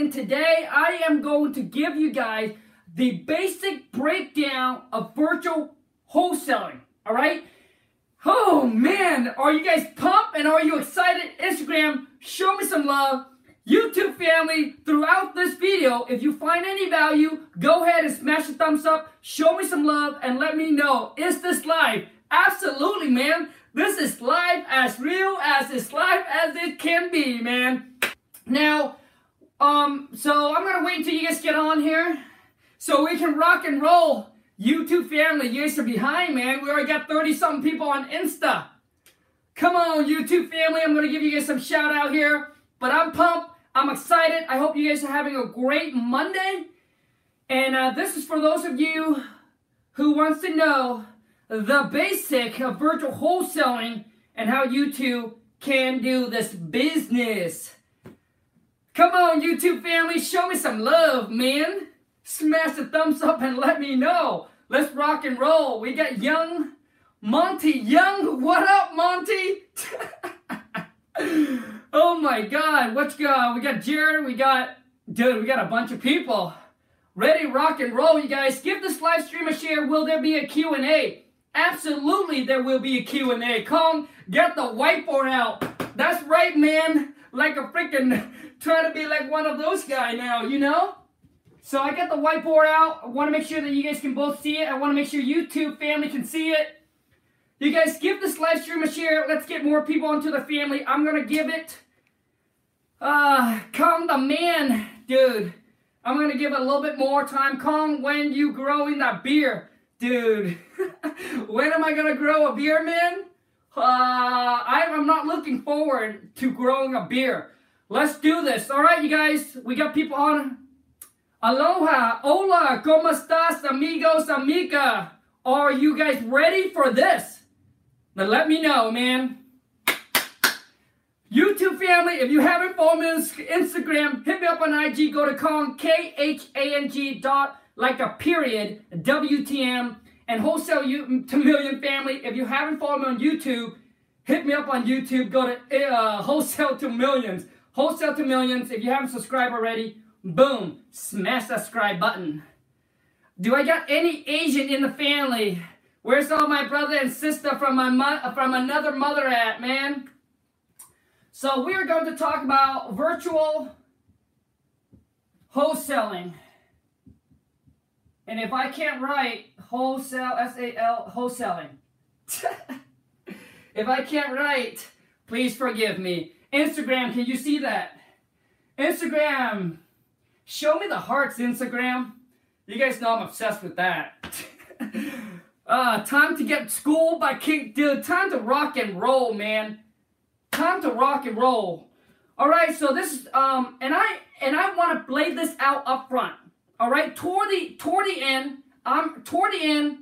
and today I am going to give you guys the basic breakdown of virtual wholesaling. All right? Oh man, are you guys pumped and are you excited? Instagram, show me some love. YouTube family, throughout this video, if you find any value, go ahead and smash the thumbs up, show me some love, and let me know. Is this live? Absolutely, man. This is live as real as it's live as it can be, man. Now, um, so I'm gonna wait until you guys get on here so we can rock and roll. YouTube family, you guys are behind, man. We already got 30 something people on Insta. Come on, YouTube family. I'm gonna give you guys some shout out here. But I'm pumped. I'm excited. I hope you guys are having a great Monday. And uh, this is for those of you who wants to know the basic of virtual wholesaling and how you two can do this business. Come on, YouTube family, show me some love, man. Smash the thumbs up and let me know. Let's rock and roll. We got young Monty Young. What up, Monty? oh my God, what's going? We got Jared. We got dude. We got a bunch of people ready, rock and roll. You guys, give this live stream a share. Will there be a Q and A? Absolutely, there will be a Q and A. Come, get the whiteboard out. That's right, man. Like a freaking trying to be like one of those guy now, you know. So I got the whiteboard out. I want to make sure that you guys can both see it. I want to make sure YouTube family can see it. You guys give this live stream a share. Let's get more people into the family. I'm going to give it, uh, Khang the man, dude. I'm going to give it a little bit more time. Khang, when you growing that beer, dude. when am I going to grow a beer, man? Uh, I'm not looking forward to growing a beer. Let's do this. All right, you guys. We got people on. Aloha. Hola. ¿Cómo estás, amigos, amiga? Are you guys ready for this? Then let me know, man. YouTube family, if you haven't followed me on Instagram, hit me up on IG. Go to Khang, K-H-A-N-G dot, like a period, WTM, and Wholesale you, to Million family. If you haven't followed me on YouTube, hit me up on YouTube. Go to uh, Wholesale to Millions. Wholesale to Millions. If you haven't subscribed already, boom, smash that subscribe button. Do I got any Asian in the family? Where's all my brother and sister from my mo- from another mother at, man? So we are going to talk about virtual wholesaling. And if I can't write wholesale, S-A-L, wholesaling. if I can't write, please forgive me. Instagram, can you see that? Instagram, show me the hearts, Instagram. You guys know I'm obsessed with that. Uh, time to get school by King. Dude, time to rock and roll, man. Time to rock and roll. All right, so this is um, and I and I want to lay this out up front. All right, toward the toward the end, I'm toward the end.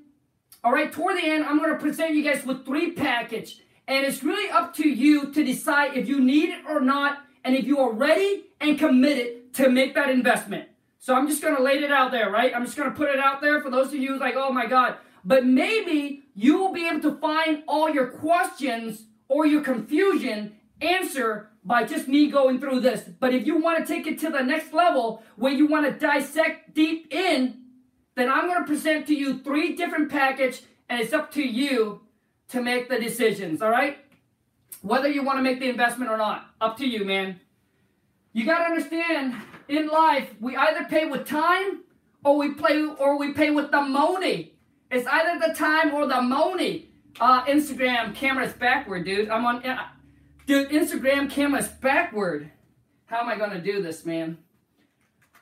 All right, toward the end, I'm to present you guys with three package, and it's really up to you to decide if you need it or not, and if you are ready and committed to make that investment. So I'm just to lay it out there, right? I'm just to put it out there for those of you like, oh my God, but maybe you will be able to find all your questions or your confusion answer by just me going through this. But if you want to take it to the next level where you want to dissect deep in, then I'm going to present to you three different package and it's up to you to make the decisions, all right? Whether you want to make the investment or not, up to you, man. You got to understand in life, we either pay with time or we play or we pay with the money. It's either the time or the money. Uh, Instagram camera's backward, dude. I'm on. Uh, dude, Instagram camera's backward. How am I gonna do this, man?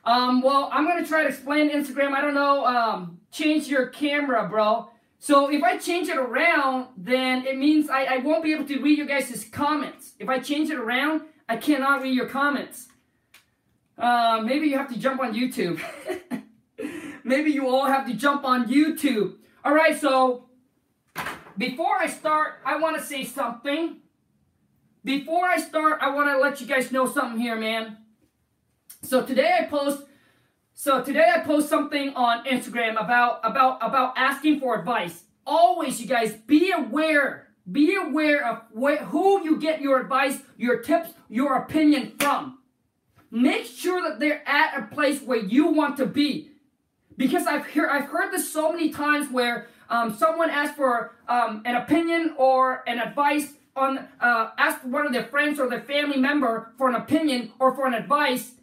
Um, well, I'm gonna try to explain Instagram. I don't know. Um, change your camera, bro. So if I change it around, then it means I, I won't be able to read you guys' comments. If I change it around, I cannot read your comments. Uh, maybe you have to jump on YouTube. maybe you all have to jump on YouTube. All right, so before I start, I want to say something. Before I start, I want to let you guys know something here, man. So today I post so today I post something on Instagram about about about asking for advice. Always you guys be aware. Be aware of wh- who you get your advice, your tips, your opinion from. make sure that they're at a place where you want to be. Because I've heard I've heard this so many times where um, someone asks for um, an opinion or an advice on uh, ask one of their friends or their family member for an opinion or for an advice,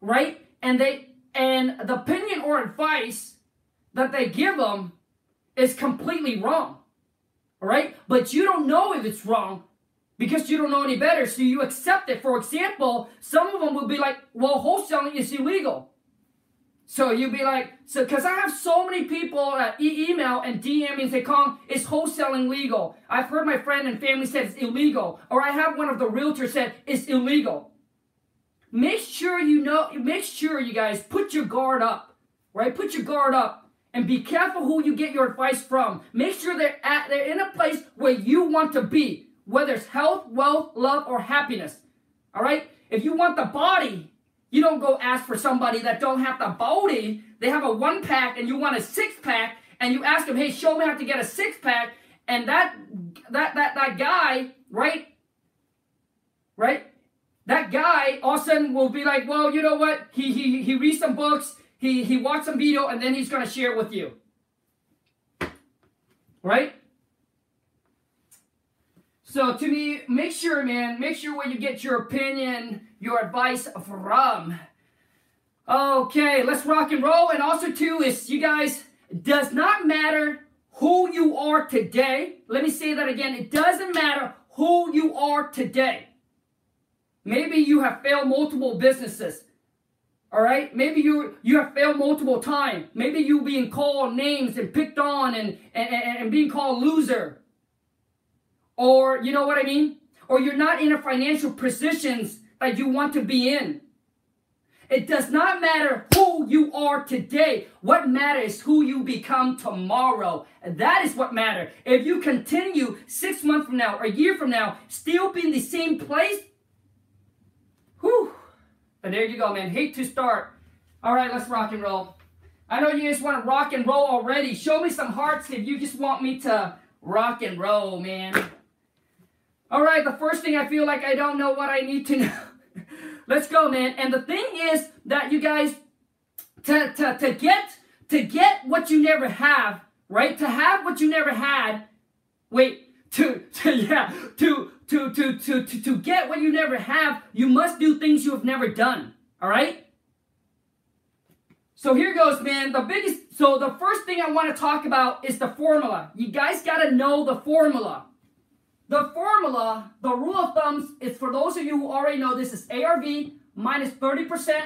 right? And they and the opinion or advice that they give them is completely wrong, right? But you don't know if it's wrong because you don't know any better, so you accept it. For example, some of them will be like, "Well, wholesaling is illegal." So you'd be like, so because I have so many people that e- email and DM me and say, Khang, is wholesaling legal? I've heard my friend and family said it's illegal. Or I have one of the realtors said it's illegal. Make sure you know, make sure you guys put your guard up, right? Put your guard up and be careful who you get your advice from. Make sure they're at, they're in a place where you want to be, whether it's health, wealth, love, or happiness. All right? If you want the body, you don't go ask for somebody that don't have the body. They have a one pack and you want a six pack, and you ask them, "Hey, show me how to get a six pack." And that that that that guy, right? Right? That guy all of a sudden will be like, "Well, you know what? He he he reads some books, he he watched some video, and then he's gonna share it with you." Right? So to me, make sure, man, make sure where you get your opinion, your advice from. Okay, let's rock and roll. And also too is you guys does not matter who you are today. Let me say that again. It doesn't matter who you are today. Maybe you have failed multiple businesses. All right? Maybe you you have failed multiple times. Maybe you being called names and picked on and, and, and being called loser. Or, you know what I mean? Or you're not in a financial positions that you want to be in. It does not matter who you are today. What matters is who you become tomorrow. And that is what matters. If you continue six months from now a year from now, still be in the same place, whew. And there you go, man. Hate to start. All right, let's rock and roll. I know you just want to rock and roll already. Show me some hearts if you just want me to rock and roll, man. All right, the first thing I feel like I don't know what I need to know. Let's go, man. And the thing is that you guys to, to, to get to get what you never have, right? To have what you never had. Wait, to, to yeah, to to to to to to get what you never have, you must do things you have never done. All right? So here goes, man. The biggest so the first thing I want to talk about is the formula. You guys got to know the formula. The formula, the rule of thumbs, is for those of you who already know this is ARV minus 30%.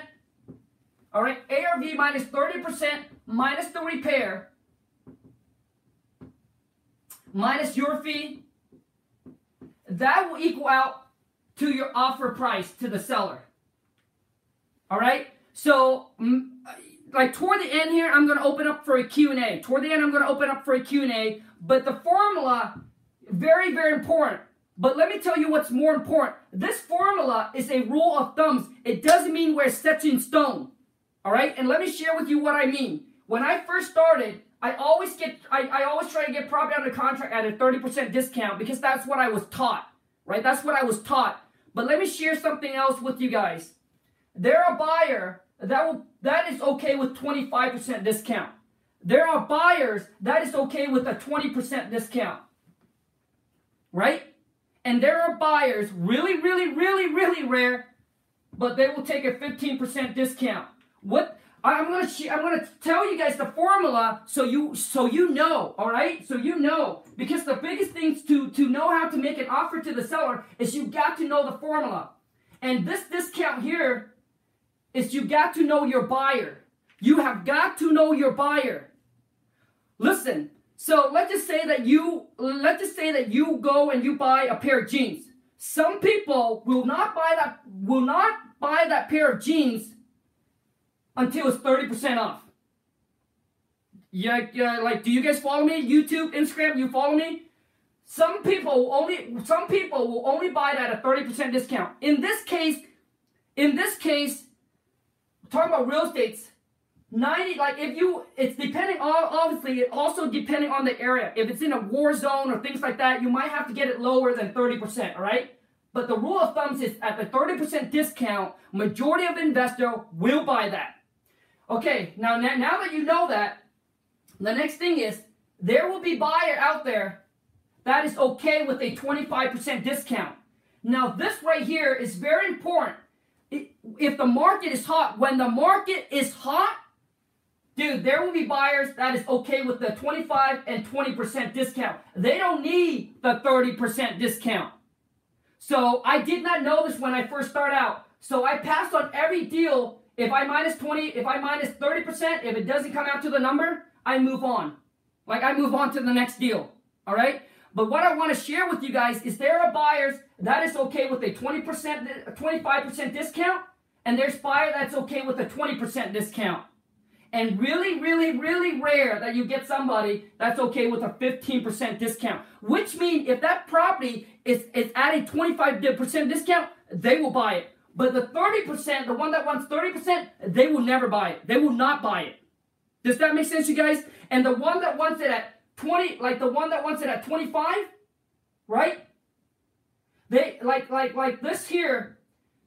All right, ARV minus 30% minus the repair minus your fee. That will equal out to your offer price to the seller. All right, so mm, like toward the end here, I'm going to open up for a Q&A. Toward the end, I'm going to open up for a Q&A. But the formula very, very important. But let me tell you what's more important. This formula is a rule of thumbs. It doesn't mean we're set in stone. All right? And let me share with you what I mean. When I first started, I always get I, I always try to get property under contract at a 30% discount because that's what I was taught. Right? That's what I was taught. But let me share something else with you guys. There are a buyer that will that is okay with 25% discount. There are buyers that is okay with a 20% discount right? And there are buyers, really, really, really, really rare, but they will take a 15% discount. What I'm gonna I'm gonna tell you guys the formula so you so you know, all right? So you know because the biggest things to to know how to make an offer to the seller is you got to know the formula, and this discount here is you got to know your buyer. You have got to know your buyer. Listen, so let's just say that you let's just say that you go and you buy a pair of jeans. Some people will not buy that will not buy that pair of jeans until it's 30% off. Yeah, yeah, like do you guys follow me? YouTube, Instagram, you follow me? Some people only some people will only buy that at a 30% discount. In this case, in this case, talking about real estates, 90 like if you it's depending on obviously also depending on the area if it's in a war zone or things like that you might have to get it lower than 30% all right But the rule of thumb is at the 30% discount, majority of investor will buy that. Okay, now, now that you know that, the next thing is there will be buyer out there that is okay with a 25% discount. Now, this right here is very important. If the market is hot, when the market is hot, dude, there will be buyers that is okay with the 25 and 20% discount. They don't need the 30% discount. So I did not know this when I first started out. So I passed on every deal. If I minus 20, if I minus 30%, if it doesn't come out to the number, I move on. Like I move on to the next deal. All right? But what I want to share with you guys is there are buyers that is okay with a 20%, a 25% discount, and there's buyer that's okay with a 20% discount. And really, really, really rare that you get somebody that's okay with a 15% discount. Which means if that property is, is at a 25% discount, they will buy it. But the 30%, the one that wants 30%, they will never buy it. They will not buy it. Does that make sense, you guys? And the one that wants it at 20, like the one that wants it at 25, right? They like like like this here,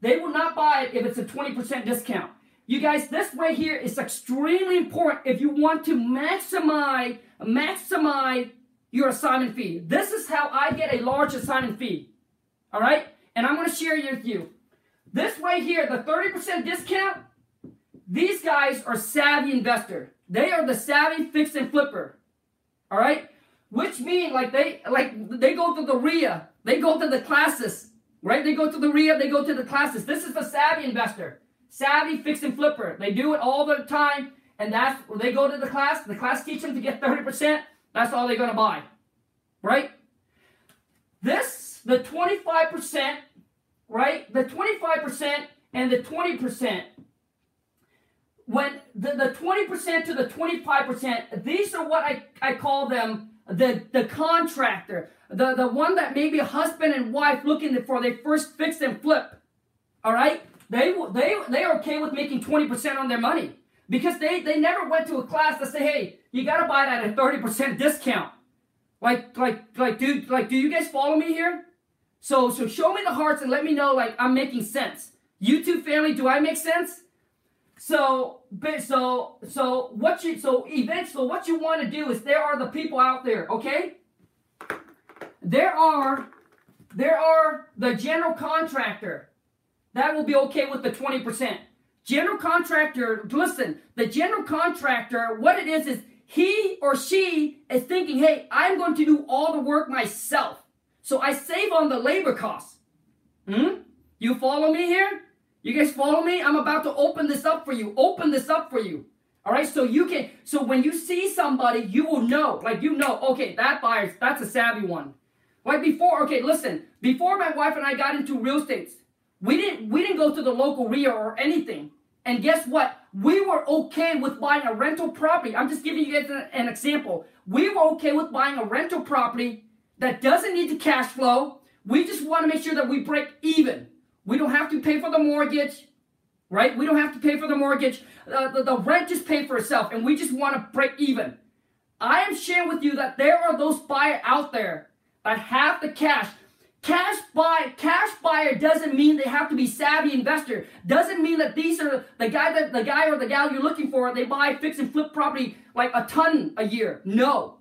they will not buy it if it's a 20% discount. You guys, this right here is extremely important if you want to maximize maximize your assignment fee. This is how I get a large assignment fee. All right? And I'm going to share it with you. This way here, the 30% discount, these guys are savvy investor. They are the savvy fix and flipper. All right? Which mean like they like they go to the RIA, they go to the classes, right? They go to the RIA, they go to the classes. This is the savvy investor, savvy fix and flipper. They do it all the time, and that's they go to the class. The class teach them to get 30%. That's all they're gonna buy. Right? This, the 25%, right? The 25% and the 20% when the, the 20% to the 25%, these are what I, I call them the, the contractor, the, the one that maybe a husband and wife looking for their first fix and flip. All right? They, they, they are okay with making 20% on their money because they, they never went to a class to say, hey, you got to buy it at a 30% discount. Like, like, like, dude, like, do you guys follow me here? So, so show me the hearts and let me know, like, I'm making sense. YouTube family, do I make sense? So, so, so what you, so eventually what you want to do is there are the people out there, okay? There are, there are the general contractor. That will be okay with the 20%. General contractor, listen, the general contractor, what it is is he or she is thinking, hey, I'm going to do all the work myself. So I save on the labor costs. Hmm? You follow me here? You guys follow me? I'm about to open this up for you. Open this up for you. All right, so you can, so when you see somebody, you will know, like you know, okay, that buyer, that's a savvy one. Like before, okay, listen, before my wife and I got into real estate, we didn't, we didn't go to the local RIA or anything. And guess what? We were okay with buying a rental property. I'm just giving you guys an, an example. We were okay with buying a rental property that doesn't need the cash flow. We just want to make sure that we break even. We don't have to pay for the mortgage, right? We don't have to pay for the mortgage. Uh, the, the rent just paid for itself, and we just want to break even. I am sharing with you that there are those buyers out there that have the cash. Cash buy, cash buyer doesn't mean they have to be savvy investor. Doesn't mean that these are the guy that the guy or the gal you're looking for. They buy, fix, and flip property like a ton a year. No,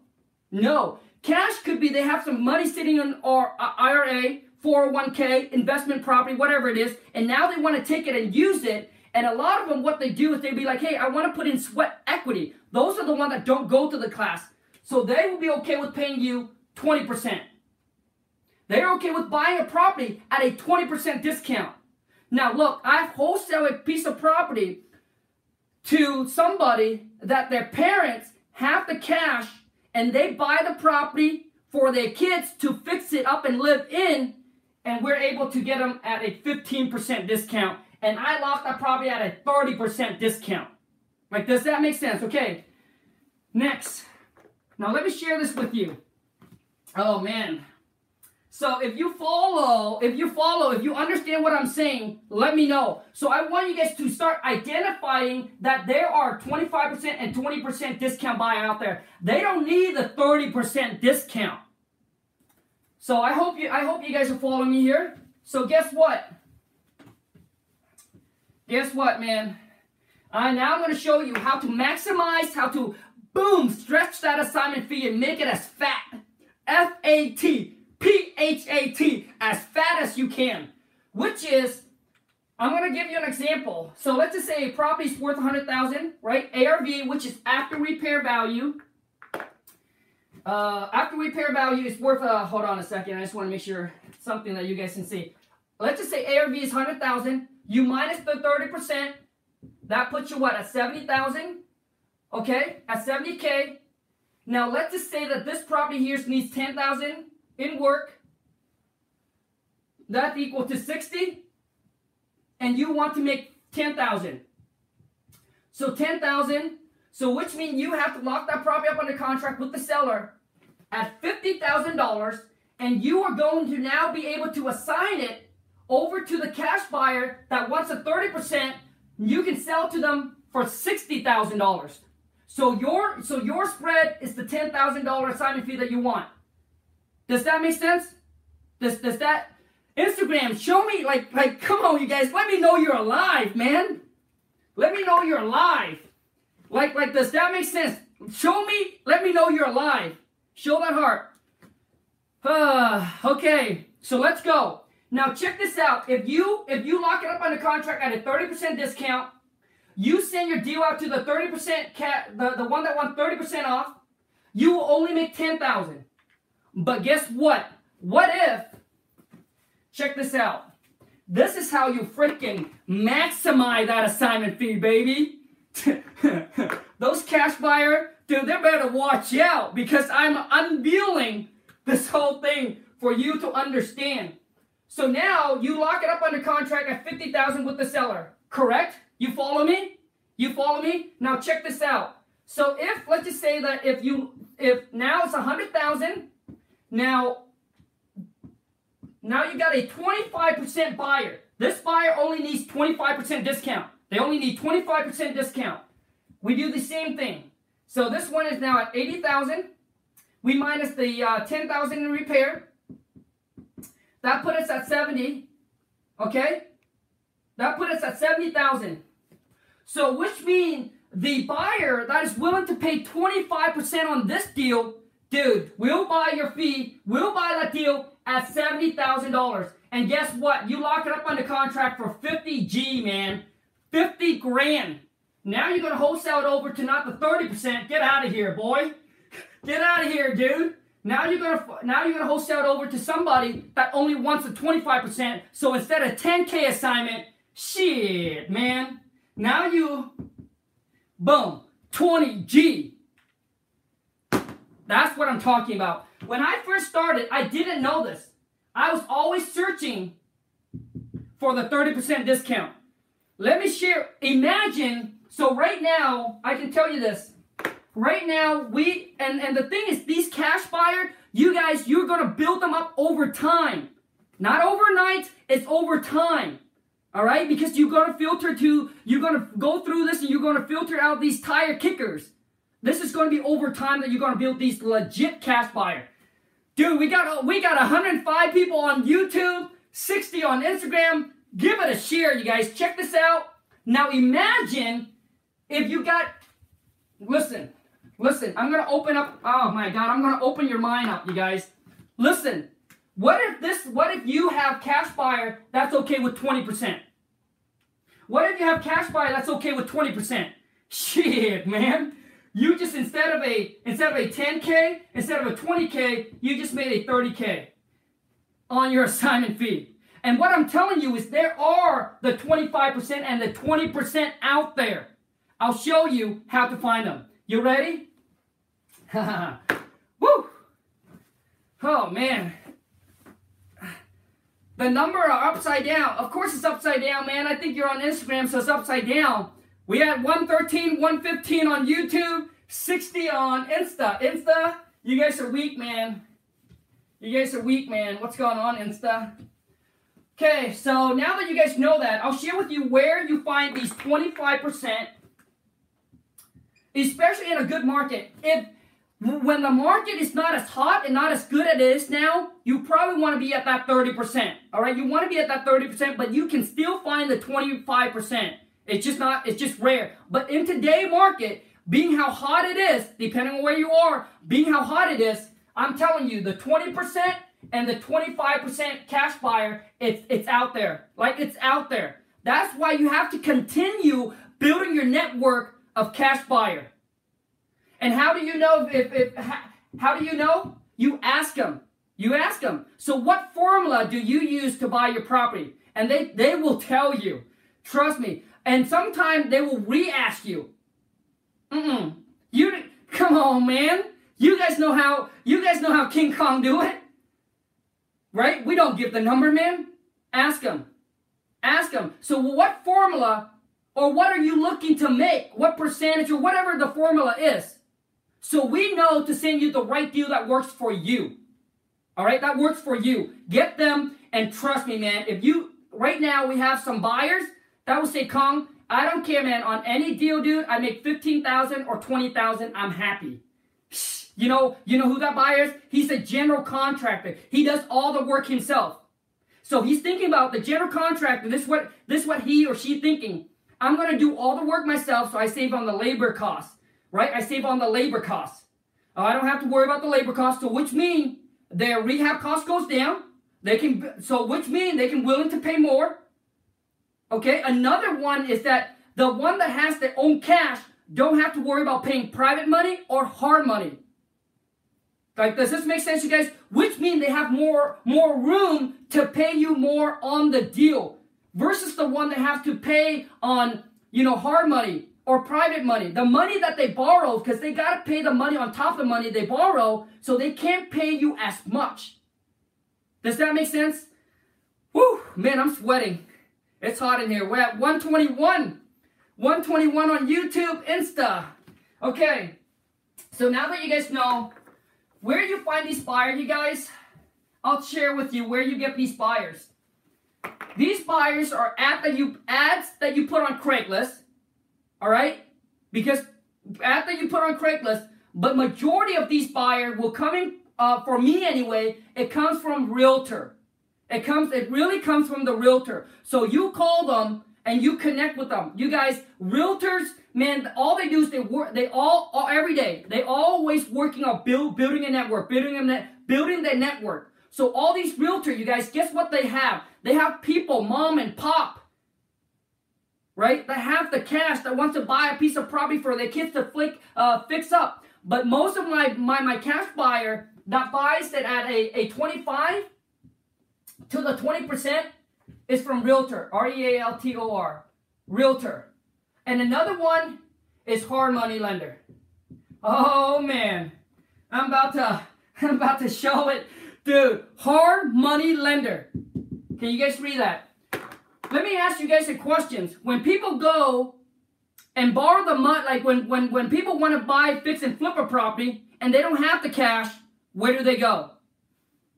no. Cash could be they have some money sitting in our uh, IRA 401k, investment property, whatever it is, and now they want to take it and use it. And a lot of them, what they do is they'd be like, hey, I want to put in sweat equity. Those are the ones that don't go to the class. So they will be okay with paying you 20%. They're okay with buying a property at a 20% discount. Now, look, I've wholesale a piece of property to somebody that their parents have the cash and they buy the property for their kids to fix it up and live in and we're able to get them at a 15% discount. And I locked that property at a 30% discount. Like, does that make sense? Okay. Next. Now, let me share this with you. Oh, man. So if you follow, if you follow, if you understand what I'm saying, let me know. So I want you guys to start identifying that there are 25% and 20% discount buy out there. They don't need the 30% discount. So I hope you I hope you guys are following me here. So guess what? Guess what, man? Uh, now I'm going to show you how to maximize, how to, boom, stretch that assignment fee and make it as fat. fat, F-A-T, P-H-A-T, as fat as you can, which is, I'm going to give you an example. So let's just say a property is worth 100000 right? ARV, which is after repair value. Uh, after repair value is worth, uh, hold on a second, I just want to make sure something that you guys can see. Let's just say ARV is 100000 you minus the 30%, that puts you what, at 70,000? Okay, at 70K. Now let's just say that this property here needs 10,000 in work. That's equal to 60. And you want to make 10,000. So 10,000. So which means you have to lock that property up under contract with the seller at $50,000 and you are going to now be able to assign it over to the cash buyer that wants a 30%, you can sell to them for $60,000. So your so your spread is the $10,000 assignment fee that you want. Does that make sense? Does does that Instagram show me like like come on you guys, let me know you're alive, man. Let me know you're alive. Like like does that make sense? Show me, let me know you're alive. Show that heart. Uh, okay, so let's go. Now check this out. If you if you lock it up on the contract at a 30% discount, you send your deal out to the 30% cat the, the one that wants 30% off, you will only make 10,000. But guess what? What if check this out. This is how you freaking maximize that assignment fee, baby. Those cash buyer, dude, they better watch out because I'm unveiling this whole thing for you to understand. So now you lock it up under contract at 50,000 with the seller. Correct? You follow me? You follow me? Now check this out. So if let's just say that if you if now it's 100,000, now now you got a 25% buyer. This buyer only needs 25% discount. They only need 25% discount. We do the same thing. So this one is now at 80,000. We minus the uh, 10,000 in repair. That put us at 70. Okay? That put us at 70,000. So which means the buyer that is willing to pay 25% on this deal, dude, we'll buy your fee, we'll buy that deal at $70,000. And guess what? You lock it up on the contract for 50 G, man. 50 grand. Now you're going to wholesale it over to not the 30%. Get out of here, boy. Get out of here, dude. Now you're gonna now you're gonna wholesale it over to somebody that only wants a 25%. So instead of 10k assignment, shit, man. Now you boom, 20G. That's what I'm talking about. When I first started, I didn't know this. I was always searching for the 30% discount. Let me share. Imagine, so right now, I can tell you this. Right now, we and and the thing is, these cash buyer, you guys, you're gonna build them up over time, not overnight. It's over time. All right, because you're gonna filter to, you're gonna go through this, and you're gonna filter out these tire kickers. This is gonna be over time that you're gonna build these legit cash buyer. Dude, we got we got 105 people on YouTube, 60 on Instagram. Give it a share, you guys. Check this out. Now imagine if you got, listen, Listen, I'm going to open up. Oh my God, I'm going to open your mind up, you guys. Listen, what if this, what if you have cash buyer that's okay with 20%? What if you have cash buyer that's okay with 20%? Shit, man. You just instead of a instead of a 10k, instead of a 20k, you just made a 30k on your assignment fee. And what I'm telling you is there are the 25% and the 20% out there. I'll show you how to find them. You ready? Woo! Oh man. The number are upside down. Of course it's upside down, man. I think you're on Instagram, so it's upside down. We had 113, 115 on YouTube, 60 on Insta. Insta, you guys are weak, man. You guys are weak, man. What's going on, Insta? Okay, so now that you guys know that, I'll share with you where you find these 25%, especially in a good market. If when the market is not as hot and not as good as it is now, you probably want to be at that 30%. All right, you want to be at that 30%, but you can still find the 25%. It's just not, it's just rare. But in today's market, being how hot it is, depending on where you are, being how hot it is, I'm telling you, the 20% and the 25% cash buyer, it's it's out there. Like it's out there. That's why you have to continue building your network of cash buyer. And how do you know if, if how do you know? You ask them. You ask them. So what formula do you use to buy your property? And they, they will tell you. Trust me. And sometimes they will re-ask you. Mm-mm. You come on, man. You guys know how you guys know how King Kong do it. Right? We don't give the number, man. Ask them. Ask them. So what formula or what are you looking to make? What percentage or whatever the formula is? So we know to send you the right deal that works for you. All right, that works for you. Get them and trust me, man. If you right now we have some buyers that will say, "Khang, I don't care, man. On any deal, dude, I make fifteen thousand or twenty thousand. I'm happy." You know, you know who that buyer is? He's a general contractor. He does all the work himself. So he's thinking about the general contractor. This is what this is what he or she thinking. I'm gonna do all the work myself, so I save on the labor costs right? I save on the labor costs. Uh, I don't have to worry about the labor costs, so which mean their rehab cost goes down. They can, so which mean they can willing to pay more. Okay, another one is that the one that has their own cash don't have to worry about paying private money or hard money. Like, does this make sense, you guys? Which mean they have more more room to pay you more on the deal versus the one that have to pay on you know hard money or private money, the money that they borrow, because they got to pay the money on top of the money they borrow, so they can't pay you as much. Does that make sense? Whew, man, I'm sweating. It's hot in here. We're at 121. 121 on YouTube, Insta. Okay, so now that you guys know where you find these buyers, you guys, I'll share with you where you get these buyers. These buyers are at the you ads that you put on Craigslist all right? Because after you put on Craigslist, but majority of these buyers will come in, uh, for me anyway, it comes from realtor. It comes, it really comes from the realtor. So you call them and you connect with them. You guys, realtors, man, all they do is they work, they all, all every day, they always working on build, building a network, building a net, building their network. So all these realtor, you guys, guess what they have? They have people, mom and pop, right? That have the cash that wants to buy a piece of property for their kids to flick, uh, fix up. But most of my, my, my cash buyer that buys it at a, a 25 to the 20% is from Realtor, R-E-A-L-T-O-R, Realtor. And another one is hard money lender. Oh man, I'm about to, I'm about to show it. Dude, hard money lender. Can you guys read that? Let me ask you guys a question. When people go and borrow the money, like when, when, when people want to buy, fix, and flip a property and they don't have the cash, where do they go?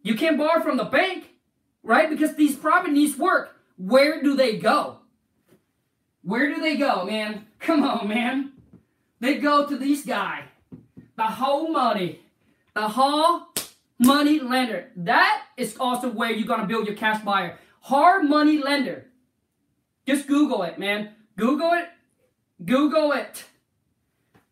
You can't borrow from the bank, right? Because these property needs work. Where do they go? Where do they go, man? Come on, man. They go to this guy, the whole money, the whole money lender. That is also where you're gonna build your cash buyer. Hard money lender. Just Google it, man. Google it. Google it.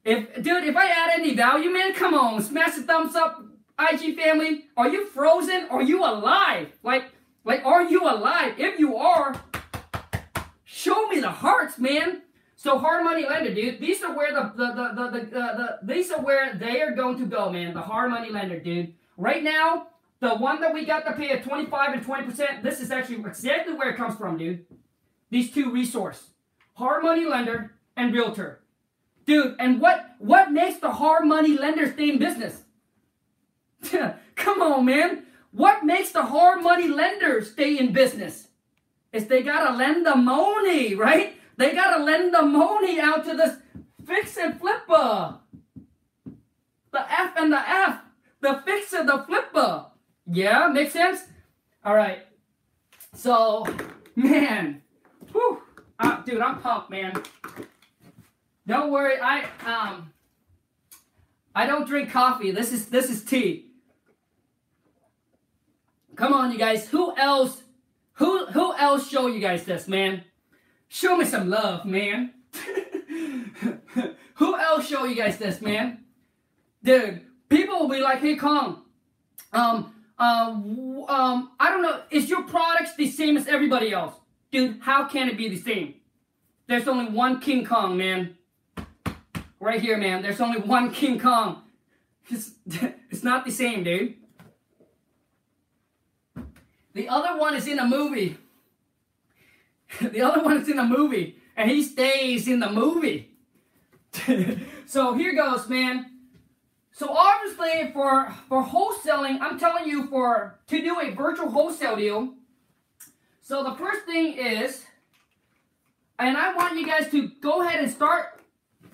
If dude, if I add any value, man, come on, smash the thumbs up, IG family. Are you frozen? Are you alive? Like, like, are you alive? If you are, show me the hearts, man. So hard money lender, dude. These are where the the the the, the, the, the these are where they are going to go, man. The hard money lender, dude. Right now, the one that we got to pay at 25 and 20%, this is actually exactly where it comes from, dude. These two resource, hard money lender and realtor. Dude, and what what makes the hard money lender stay in business? Come on, man. What makes the hard money lender stay in business? Is they gotta lend the money, right? They gotta lend the money out to this fix and flipper. The F and the F. The fixer, the flipper. Yeah, makes sense? All right. So, man, Whew. Uh, dude, I'm pumped, man. Don't worry. I um I don't drink coffee. This is this is tea. Come on, you guys. Who else? Who who else show you guys this, man? Show me some love, man. who else show you guys this, man? Dude, people will be like, "Hey, Khang, um, um, um, I don't know. Is your products the same as everybody else, dude? How can it be the same? There's only one King Kong, man. Right here, man. There's only one King Kong. It's, it's not the same, dude. The other one is in a movie. the other one is in a movie, and he stays in the movie. so here goes, man. So obviously, for for wholesaling, I'm telling you for to do a virtual wholesale deal. So the first thing is, and I want you guys to go ahead and start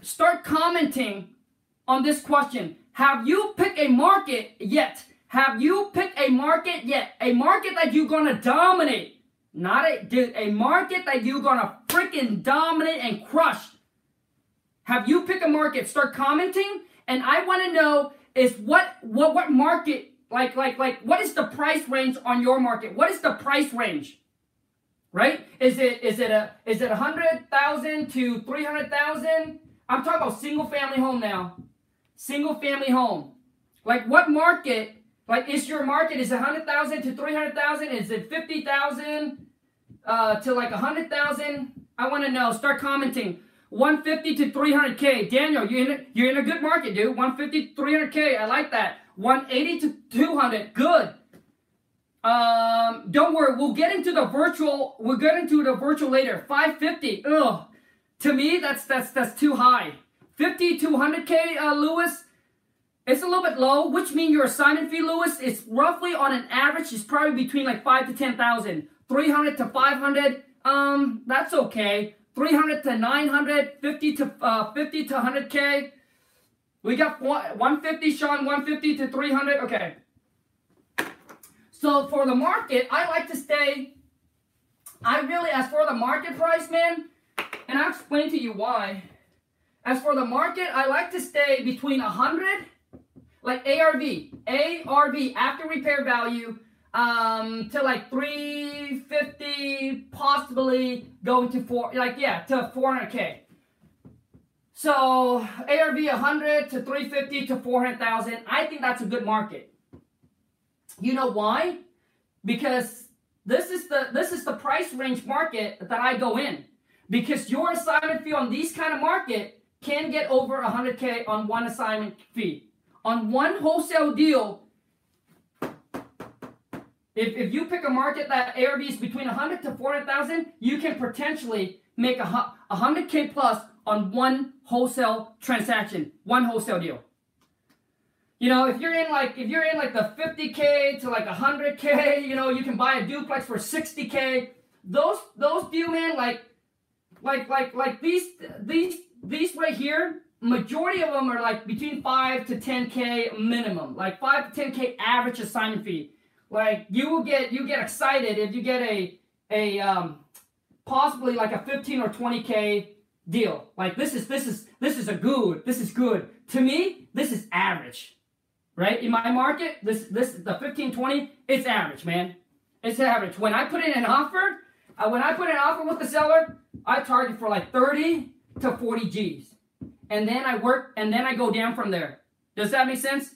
start commenting on this question. Have you picked a market yet? Have you picked a market yet? A market that you're gonna dominate. Not a a market that you're gonna freaking dominate and crush. Have you picked a market? Start commenting, and I want to know is what what what market like like like what is the price range on your market? What is the price range? Right? Is it is it a is it a hundred thousand to three hundred thousand? I'm talking about single family home now. Single family home. Like what market? Like is your market is a hundred thousand to three hundred thousand? Is it fifty thousand uh, to like a hundred thousand? I want to know. Start commenting. 150 to 300k. Daniel, you're in a, you're in a good market, dude. 150 to 300k. I like that. 180 to 200. Good. Um, don't worry. We'll get into the virtual. We'll get into the virtual later. 550. Ugh. To me, that's that's that's too high. 50 to 100k, uh, Lewis. It's a little bit low, which means your assignment fee, Lewis, is roughly on an average is probably between like five to ten thousand. 300 to 500. Um, that's okay. 300 to 900, 50 to uh, 50 to 100k. We got 150, Sean, 150 to 300. Okay. So for the market, I like to stay. I really, as for the market price, man, and I'll explain to you why. As for the market, I like to stay between 100, like ARV, ARV after repair value, um, to like 350, possibly going to four, like yeah, to 400k. So ARV 100 to 350 to 400,000. I think that's a good market. You know why? Because this is the this is the price range market that I go in. Because your assignment fee on these kind of market can get over 100k on one assignment fee. On one wholesale deal, if, if you pick a market that ARV is between 100 to 400,000, you can potentially make a 100K plus on one wholesale transaction, one wholesale deal. You know, if you're in like if you're in like the 50k to like 100k, you know, you can buy a duplex for 60k. Those those deal man like like like like these these these right here, majority of them are like between 5 to 10k minimum, like 5 to 10k average assignment fee. Like you will get you get excited if you get a a um, possibly like a 15 or 20k deal. Like this is this is this is a good. This is good. To me, this is average. Right? In my market, this this the 15 20, it's average, man. It's average. When I put in an offer, uh, when I put an offer with the seller, I target for like 30 to 40 G's. And then I work and then I go down from there. Does that make sense?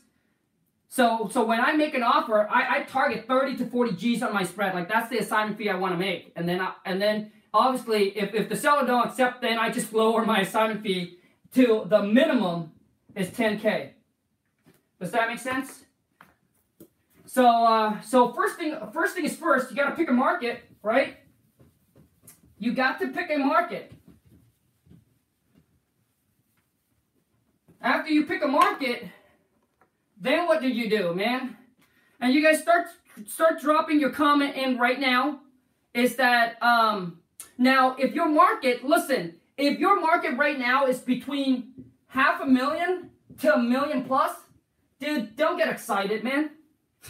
So so when I make an offer, I, I target 30 to 40 G's on my spread. Like that's the assignment fee I want to make. And then I, and then obviously if, if the seller don't accept, then I just lower my assignment fee to the minimum is 10K. Does that make sense? So uh, so first thing first thing is first, you gotta pick a market, right? You got to pick a market. After you pick a market, then what did you do, man? And you guys start start dropping your comment in right now. Is that um now if your market, listen, if your market right now is between half a million to a million plus, dude, don't get excited, man.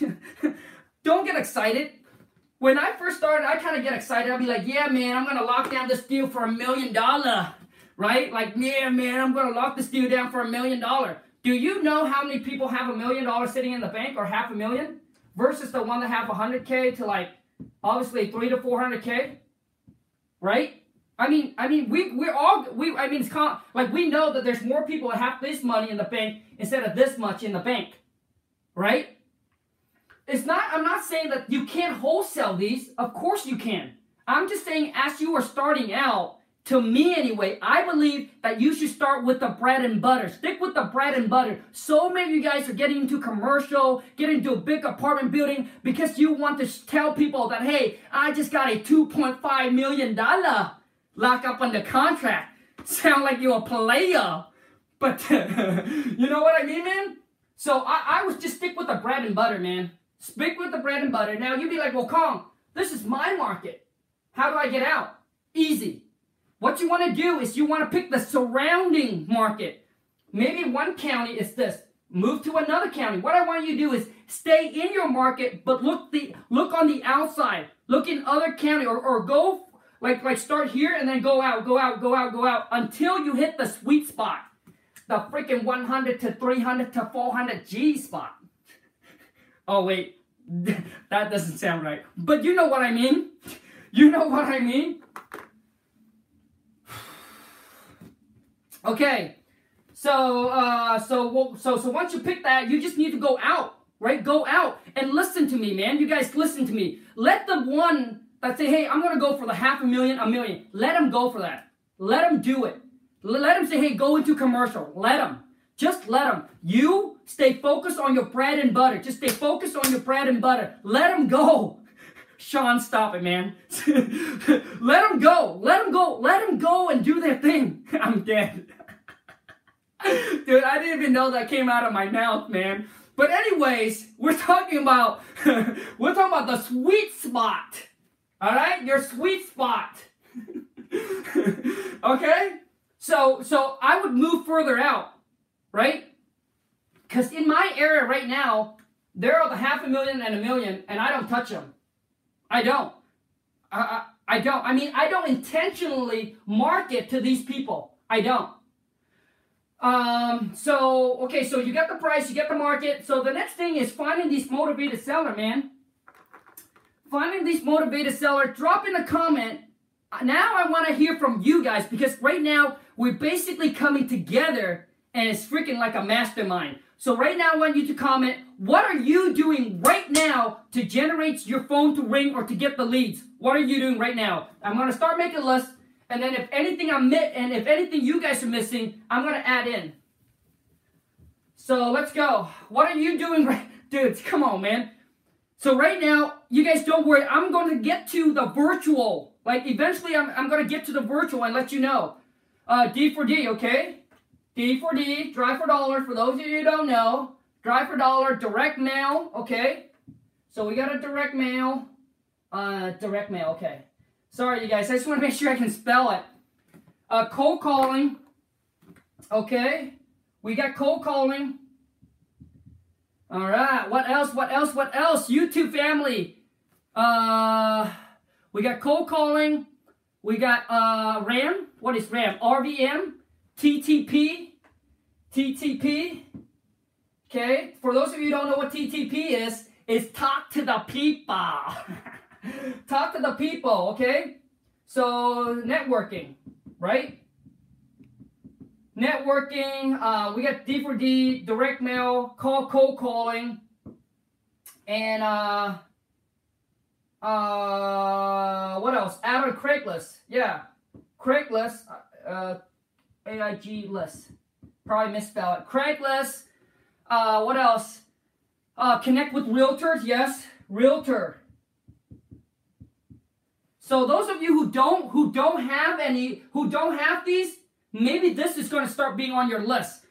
don't get excited. When I first started, I kind of get excited. I'd be like, yeah, man, I'm gonna lock down this deal for a million dollar, right? Like, yeah, man, I'm gonna lock this deal down for a million dollar. Do you know how many people have a million dollars sitting in the bank or half a million versus the one that have 100k to like obviously 3 to 400k? Right? I mean, I mean, we we're all we. I mean, it's con- like we know that there's more people that have this money in the bank instead of this much in the bank, right? It's not. I'm not saying that you can't wholesale these. Of course you can. I'm just saying, as you are starting out, to me anyway, I believe that you should start with the bread and butter. Stick with the bread and butter. So many of you guys are getting into commercial, getting into a big apartment building because you want to tell people that, hey, I just got a $2.5 million lock up on the contract. Sound like you're a player. But you know what I mean, man? So I, I was just stick with the bread and butter, man. Stick with the bread and butter. Now you'd be like, well, Khang, this is my market. How do I get out? Easy what you want to do is you want to pick the surrounding market. Maybe one county is this. Move to another county. What I want you to do is stay in your market, but look the look on the outside. Look in other county or, or go like like start here and then go out, go out, go out, go out until you hit the sweet spot. The freaking 100 to 300 to 400 G spot. oh wait, that doesn't sound right. But you know what I mean. You know what I mean. Okay, so uh, so so so once you pick that, you just need to go out, right? Go out and listen to me, man. You guys listen to me. Let the one that say, "Hey, I'm gonna go for the half a million, a million. Let them go for that. Let them do it. Let them say, "Hey, go into commercial." Let them. Just let them. You stay focused on your bread and butter. Just stay focused on your bread and butter. Let them go. Sean, stop it, man. let them go. Let them go. Let them go and do their thing. I'm dead. Dude, I didn't even know that came out of my mouth, man. But anyways, we're talking about we're talking about the sweet spot. All right? Your sweet spot. okay? So so I would move further out, right? Cuz in my area right now, there are the half a million and a million and I don't touch them. I don't. I, I, I don't. I mean, I don't intentionally market to these people. I don't. Um, so, okay, so you get the price, you get the market. So the next thing is finding these motivated seller, man. Finding these motivated seller. Drop in a comment. Now I want to hear from you guys because right now we're basically coming together and it's freaking like a mastermind. So right now I want you to comment, what are you doing right now to generate your phone to ring or to get the leads? What are you doing right now? I'm going to start making a list. And then if anything I'm and if anything you guys are missing, I'm going to add in. So let's go. What are you doing right? Dudes, come on, man. So right now, you guys don't worry. I'm going to get to the virtual. Like eventually I'm, I'm going to get to the virtual and let you know. Uh, D for D, okay? D for D, drive for dollar. For those of you who don't know, drive for dollar, direct mail. Okay, so we got a direct mail. Uh, direct mail. Okay. Sorry, you guys. I just want to make sure I can spell it. Uh, cold calling. Okay, we got cold calling. All right. What else? What else? What else? YouTube family. Uh, we got cold calling. We got uh RAM. What is RAM? RVM. TTP, TTP, okay? For those of you who don't know what TTP is, is talk to the people. talk to the people, okay? So networking, right? Networking, uh, we got D for D, direct mail, call cold calling, and uh, uh, what else? Add on Craigslist, yeah, Craigslist. Uh, AIG list. Probably misspelled it. Craigslist. Uh, what else? Uh, connect with realtors. Yes, realtor. So those of you who don't who don't have any who don't have these, maybe this is going to start being on your list.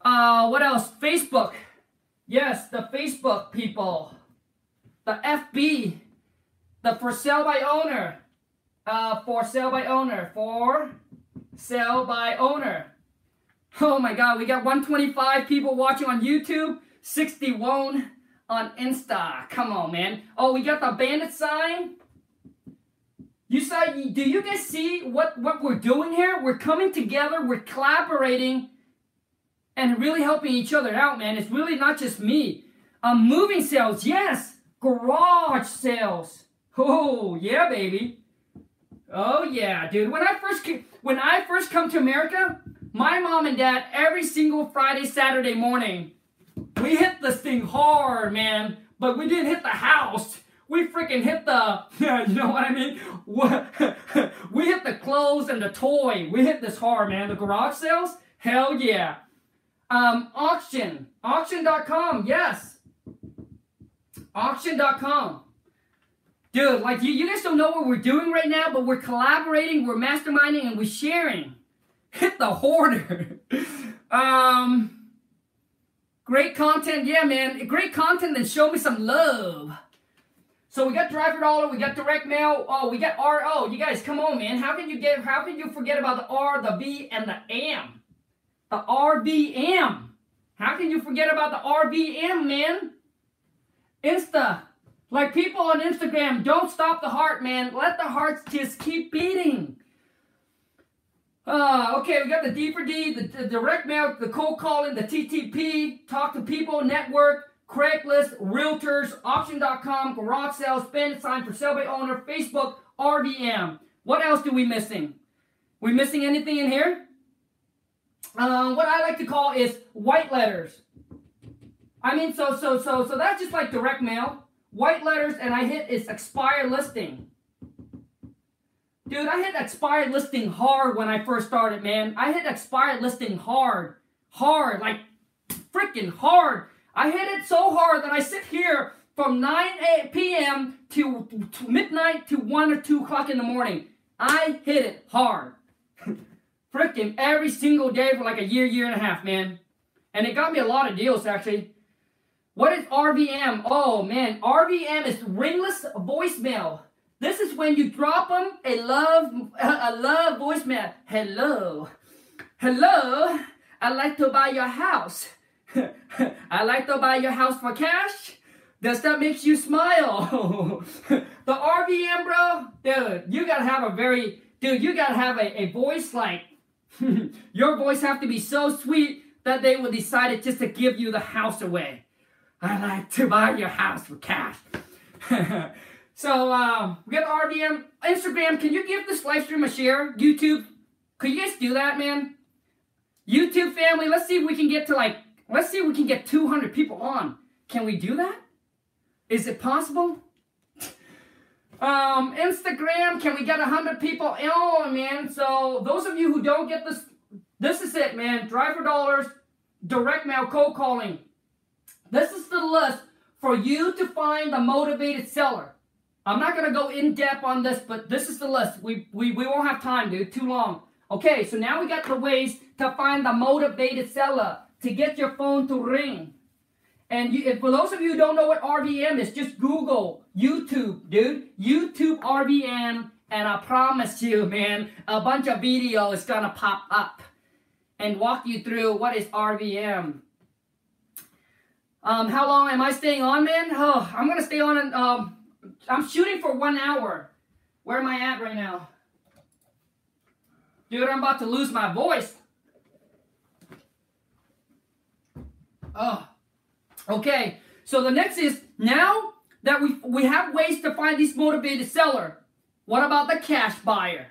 Uh, what else? Facebook. Yes, the Facebook people. The FB. The for sale by owner. Uh, for sale by owner. For sell by owner. Oh my god, we got 125 people watching on YouTube, 61 on Insta. Come on, man. Oh, we got the bandit sign. You saw, do you guys see what, what we're doing here? We're coming together, we're collaborating, and really helping each other out, man. It's really not just me. Um, moving sales, yes. Garage sales. Oh yeah, baby. Oh yeah, dude. When I first came, when I first come to America, my mom and dad every single Friday, Saturday morning, we hit this thing hard, man. But we didn't hit the house. We freaking hit the, you know what I mean? we hit the clothes and the toy. We hit this hard, man. The garage sales, hell yeah. Um, auction, auction.com, yes. Auction.com. Dude, like you, you guys don't know what we're doing right now, but we're collaborating, we're masterminding, and we're sharing. Hit the hoarder. um, great content, yeah, man. Great content, then show me some love. So we got driver dollar, we got direct mail. Oh, we got R. Oh, you guys, come on, man. How can you get? How can you forget about the R, the B, and the M? The RBM. How can you forget about the RBM, man? Insta. Like people on Instagram, don't stop the heart, man. Let the hearts just keep beating. Uh, okay, we got the D for D, the, the direct mail, the cold calling, the TTP, talk to people, network, Craigslist, realtors, auction.com, garage sales, spend sign for sale by owner, Facebook, RVM. What else do we missing? We missing anything in here? Uh, what I like to call is white letters. I mean, so so so so that's just like direct mail, white letters, and I hit its expired listing. Dude, I hit expired listing hard when I first started, man. I hit expired listing hard, hard, like freaking hard. I hit it so hard that I sit here from 9 p.m. To, to midnight to 1 or 2 o'clock in the morning. I hit it hard. freaking every single day for like a year, year and a half, man. And it got me a lot of deals, actually. What is RVM? Oh, man. RVM is ringless voicemail. This is when you drop them a love, a love voicemail. Hello. Hello. I'd like to buy your house. I'd like to buy your house for cash. Does that make you smile? the RVM, bro, dude, you gotta have a very, dude, you gotta have a, a voice like Your voice have to be so sweet that they will decide just to give you the house away. I like to buy your house for cash. so um, we got RVM. Instagram, can you give this live stream a share? YouTube, could you guys do that, man? YouTube family, let's see if we can get to like, let's see if we can get 200 people on. Can we do that? Is it possible? Um, Instagram, can we get 100 people? Oh, man. So, those of you who don't get this, this is it, man. Driver dollars, direct mail, cold calling. This is the list for you to find a motivated seller. I'm not going to go in depth on this, but this is the list. We, we, we won't have time, dude. Too long. Okay, so now we got the ways to find the motivated seller to get your phone to ring. And you, if, for those of you who don't know what RVM is, just Google YouTube, dude. YouTube RVM, and I promise you, man, a bunch of video is gonna pop up and walk you through what is RVM. Um, how long am I staying on, man? Oh, I'm gonna stay on. Um, I'm shooting for one hour. Where am I at right now? Dude, I'm about to lose my voice. Oh. Okay, so the next is now that we, we have ways to find this motivated seller. What about the cash buyer?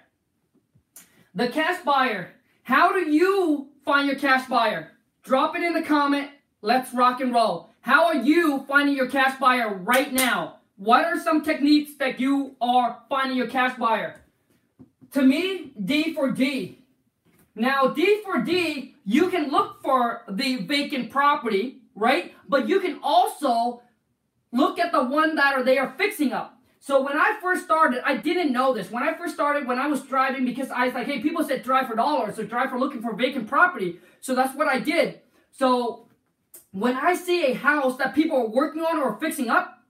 The cash buyer. How do you find your cash buyer? Drop it in the comment. Let's rock and roll. How are you finding your cash buyer right now? What are some techniques that you are finding your cash buyer? To me, D for D. Now, D for D, you can look for the vacant property right? But you can also look at the one that are they are fixing up. So when I first started, I didn't know this. When I first started, when I was driving, because I was like, hey, people said drive for dollars, so drive for looking for vacant property. So that's what I did. So when I see a house that people are working on or fixing up,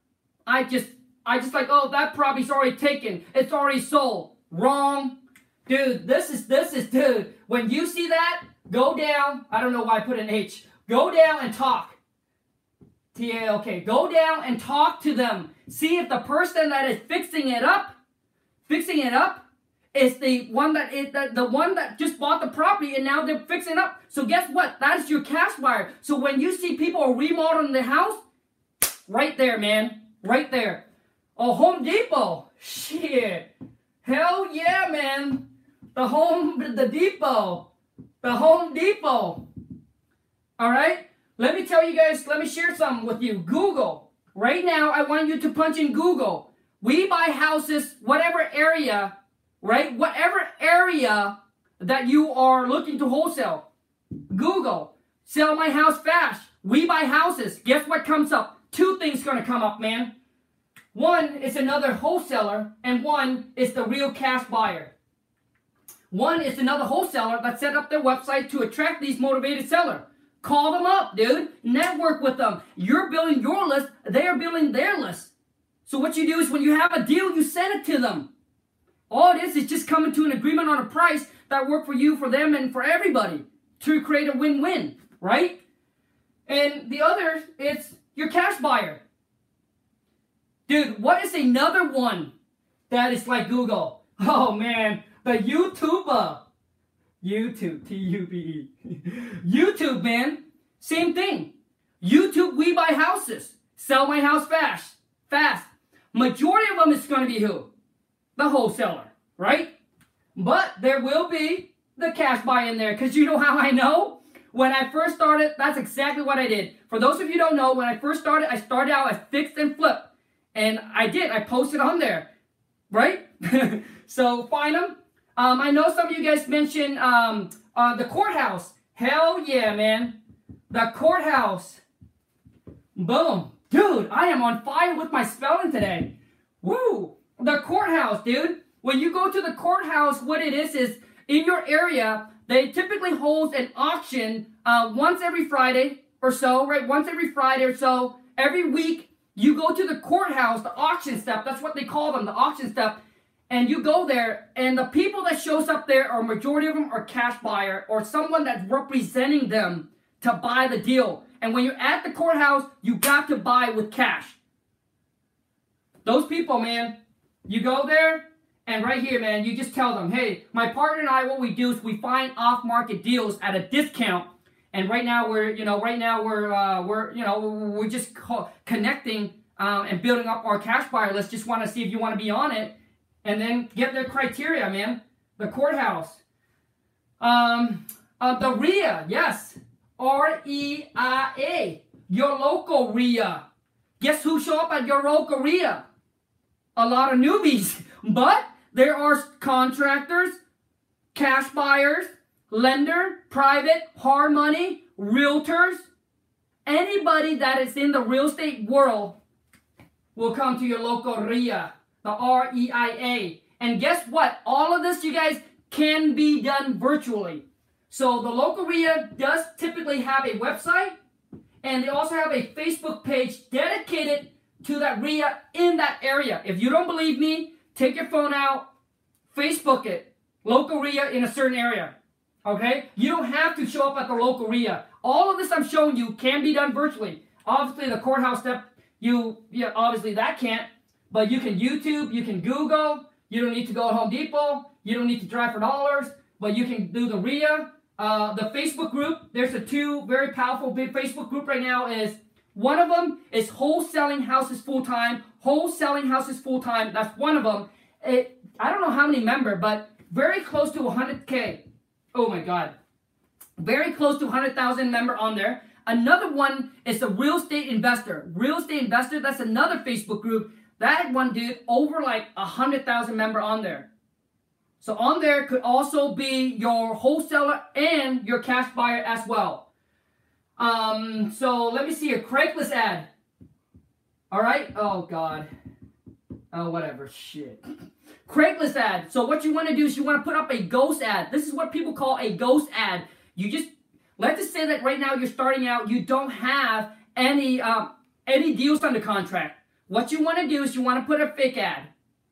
I just I just like, oh, that property's already taken. It's already sold. Wrong. Dude, this is this is dude. When you see that, go down. I don't know why I put an H. Go down and talk. T-A-L-K. Go down and talk to them. See if the person that is fixing it up, fixing it up, is the one that is the, the one that just bought the property and now they're fixing up. So guess what? That is your cash buyer. So when you see people remodeling the house, right there, man, right there. Oh, Home Depot, shit, hell yeah, man. The Home, the Depot, the Home Depot. All right. Let me tell you guys. Let me share something with you. Google. Right now, I want you to punch in Google. We buy houses, whatever area right? Whatever area that you are looking to wholesale, Google, sell my house fast. We buy houses. Guess what comes up? Two things gonna come up, man. One is another wholesaler, and one is the real cash buyer. One is another wholesaler that set up their website to attract these motivated seller. Call them up, dude. Network with them. You're building your list, they are building their list. So what you do is when you have a deal, you send it to them. All it is is just coming to an agreement on a price that work for you, for them, and for everybody to create a win-win, right? And the other, it's your cash buyer. Dude, what is another one that is like Google? Oh man, the YouTuber. YouTube, T-U-B-E. YouTube, man. Same thing. YouTube, we buy houses. Sell my house fast. Fast. Majority of them is going to be who? The wholesaler, right? But there will be the cash buy in there because you know how I know? When I first started, that's exactly what I did. For those of you don't know, when I first started, I started out as fixed and flip. And I did, I posted on there, right? so find them. Um, I know some of you guys mentioned um, uh, the courthouse. Hell yeah, man. The courthouse. Boom. Dude, I am on fire with my spelling today. Woo. The courthouse, dude. When you go to the courthouse, what it is is in your area, they typically hold an auction uh, once every Friday or so, right? Once every Friday or so. Every week, you go to the courthouse, the auction step. That's what they call them, the auction step. And you go there, and the people that shows up there, are majority of them are cash buyer or someone that's representing them to buy the deal. And when you're at the courthouse, you got to buy with cash. Those people, man, you go there, and right here, man, you just tell them, hey, my partner and I, what we do is we find off-market deals at a discount. And right now we're, you know, right now we're, uh, we're, you know, we're just connecting um, and building up our cash buyer list. Just want to see if you want to be on it, and then get their criteria, man. The courthouse, um, uh, the REIA, yes, R E I A, your local REIA. Guess who show up at your local REIA? A lot of newbies, but there are contractors, cash buyers, lender, private, hard money, realtors. Anybody that is in the real estate world will come to your local REIA, the R-E-I-A. And guess what? All of this, you guys, can be done virtually. So the local REIA does typically have a website, and they also have a Facebook page dedicated to that REIA in that area. If you don't believe me, take your phone out, Facebook it, local REIA in a certain area. Okay? You don't have to show up at the local REIA. All of this I'm showing you can be done virtually. Obviously, the courthouse step, you, yeah, obviously that can't. But you can YouTube, you can Google. You don't need to go to Home Depot. You don't need to drive for dollars. But you can do the REIA. Uh, the Facebook group, there's a two very powerful big Facebook group right now is one of them is wholesaling houses full time. Wholesaling houses full time. That's one of them. It, I don't know how many member, but very close to 100k. Oh my god, very close to 100,000 member on there. Another one is the real estate investor. Real estate investor. That's another Facebook group. That one dude over like a hundred thousand member on there. So on there could also be your wholesaler and your cash buyer as well. Um, so let me see a Craigslist ad. All right. Oh God. Oh whatever. Shit. Craigslist ad. So what you want to do is you want to put up a ghost ad. This is what people call a ghost ad. You just let's just say that right now you're starting out. You don't have any um, any deals under contract. What you want to do is you want to put a fake ad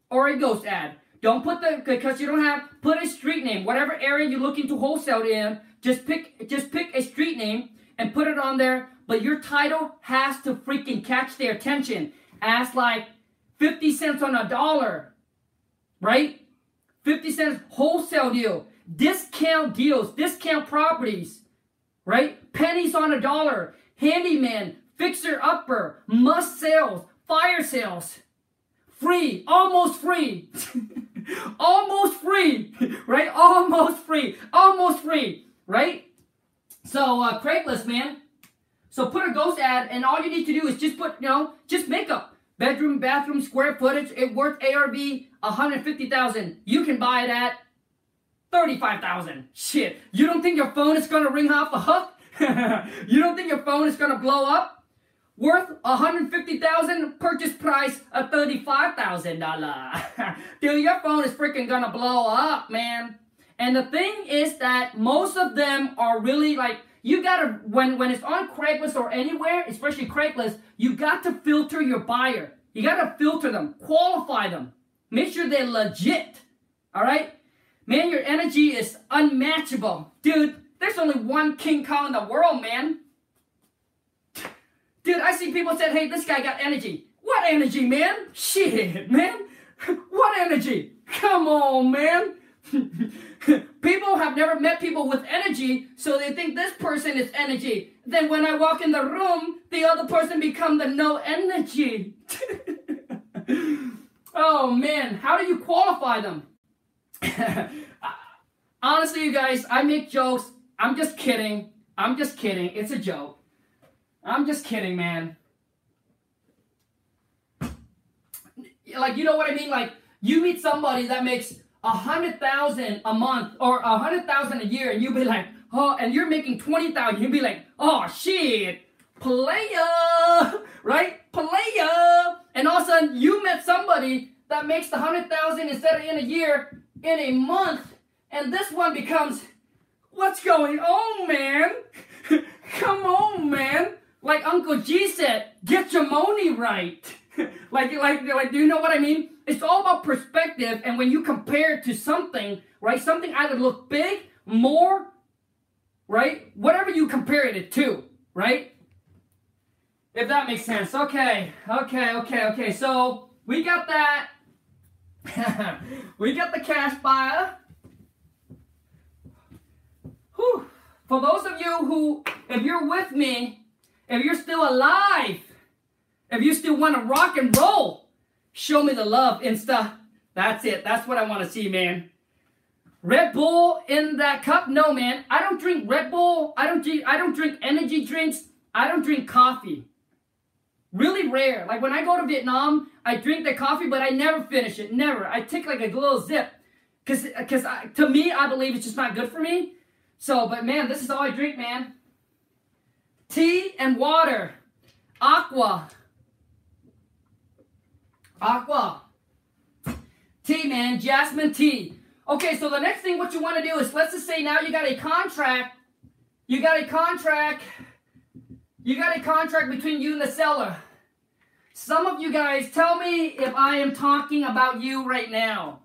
or a ghost ad. Don't put the because you don't have put a street name. Whatever area you're looking to wholesale in, just pick just pick a street name and put it on there, but your title has to freaking catch their attention. As like 50 cents on a dollar, right? 50 cents wholesale deal, discount deals, discount properties, right? Pennies on a dollar, handyman, fixer upper, must sales, fire sales, free, almost free, almost free, right? Almost free, almost free, right? So uh, Craigslist, man. So put a ghost ad, and all you need to do is just put, you know, just makeup, bedroom, bathroom, square footage. It worth ARV 150,000. You can buy it at 35,000. Shit. You don't think your phone is gonna ring off the hook? you don't think your phone is gonna blow up? Worth 150,000, purchase price of $35,000. Dude, your phone is freaking gonna blow up, man. And the thing is that most of them are really like you gotta when when it's on Craigslist or anywhere, especially Craigslist, you got to filter your buyer. You gotta filter them, qualify them, make sure they're legit. All right, man, your energy is unmatchable, dude. There's only one King Kong in the world, man. Dude, I see people said, "Hey, this guy got energy." What energy, man? Shit, man. What energy? Come on, man. people have never met people with energy, so they think this person is energy. Then when I walk in the room, the other person become the no energy. oh man, how do you qualify them? Honestly, you guys, I make jokes. I'm just kidding. I'm just kidding. It's a joke. I'm just kidding, man. Like, you know what I mean? Like, you meet somebody that makes a hundred thousand a month or a hundred thousand a year, and you'll be like, oh, and you're making twenty thousand, you'll be like, oh shit, player, right? Player, and all of a sudden you met somebody that makes the hundred thousand instead of in a year, in a month, and this one becomes, what's going on, man? Come on, man. Like Uncle G said, get your money right. like, like, like, do you know what I mean? It's all about perspective, and when you compare it to something, right? Something either look big, more, right? Whatever you compare it to, right? If that makes sense. Okay, okay, okay, okay. So we got that. we got the cash buyer. Whew. For those of you who, if you're with me, if you're still alive, if you still want to rock and roll, show me the love, Insta. That's it. That's what I want to see, man. Red Bull in that cup? No, man. I don't drink Red Bull. I don't drink. I don't drink energy drinks. I don't drink coffee. Really rare. Like when I go to Vietnam, I drink the coffee, but I never finish it. Never. I take like a little zip, cause, cause I, to me, I believe it's just not good for me. So, but man, this is all I drink, man. Tea and water, aqua, Aqua. Tea, man. Jasmine tea. Okay, so the next thing what you want to do is, let's just say now you got a contract. You got a contract. You got a contract between you and the seller. Some of you guys, tell me if I am talking about you right now.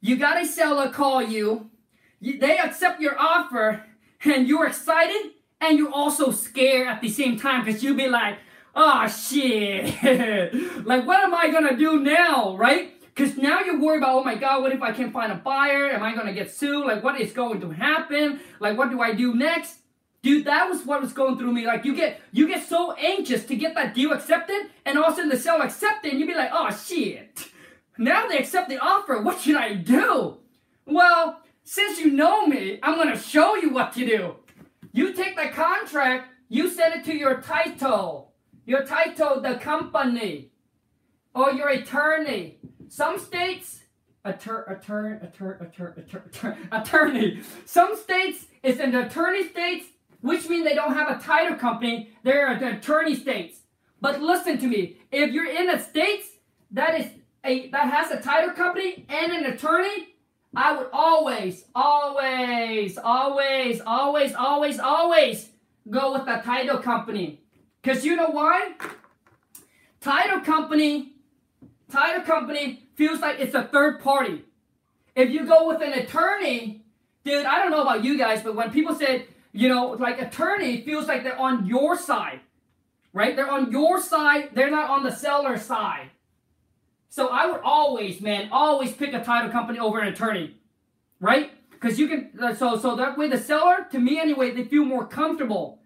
You got a seller call you. They accept your offer, and you're excited, and you're also scared at the same time because you'll be like, oh shit, like what am I gonna do now, right? Because now you're worried about, oh my god, what if I can't find a buyer? Am I gonna get sued? Like what is going to happen? Like what do I do next? Dude, that was what was going through me. Like you get you get so anxious to get that deal accepted, and all of a sudden the seller accepted, and you'd be like, oh shit. Now they accept the offer. What should I do? Well, since you know me, I'm gonna show you what to do. You take the contract, you send it to your title. Your title, the company, or your attorney. Some states, attor, attorney, attor, attor, attor, attorney. Some states, it's an attorney states, which means they don't have a title company. They're an attorney states. But listen to me. If you're in a state that is a that has a title company and an attorney, I would always, always, always, always, always, always go with the title company. Because you know why? Title company, title company feels like it's a third party. If you go with an attorney, dude, I don't know about you guys, but when people say, you know, like attorney feels like they're on your side, right? They're on your side, they're not on the seller side. So I would always, man, always pick a title company over an attorney, right? Because you can, uh, so so that way the seller, to me anyway, they feel more comfortable,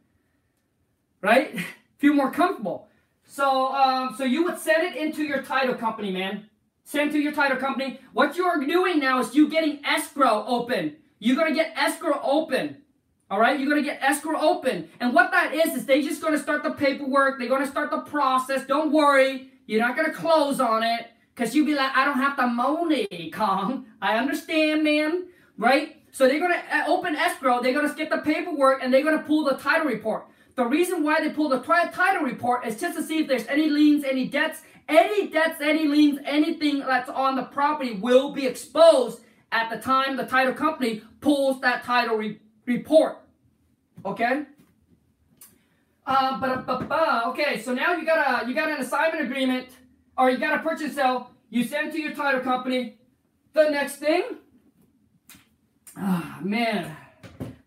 right? feel more comfortable. So um, so you would send it into your title company, man. Send to your title company. What you are doing now is you getting escrow open. You're gonna get escrow open. All right, you're gonna get escrow open, and what that is is they just gonna start the paperwork. They're gonna start the process. Don't worry, you're not gonna close on it because you'll be like, I don't have the money, Khang. I understand, man. Right? So they're gonna uh, open escrow. They're gonna get the paperwork, and they're gonna pull the title report. The reason why they pull the title report is just to see if there's any liens, any debts, any debts, any liens, anything that's on the property will be exposed at the time the title company pulls that title re- report. Okay? Uh, but, but, okay, so now you got a you got an assignment agreement, or you got a purchase sale. You send to your title company. The next thing, ah oh, man,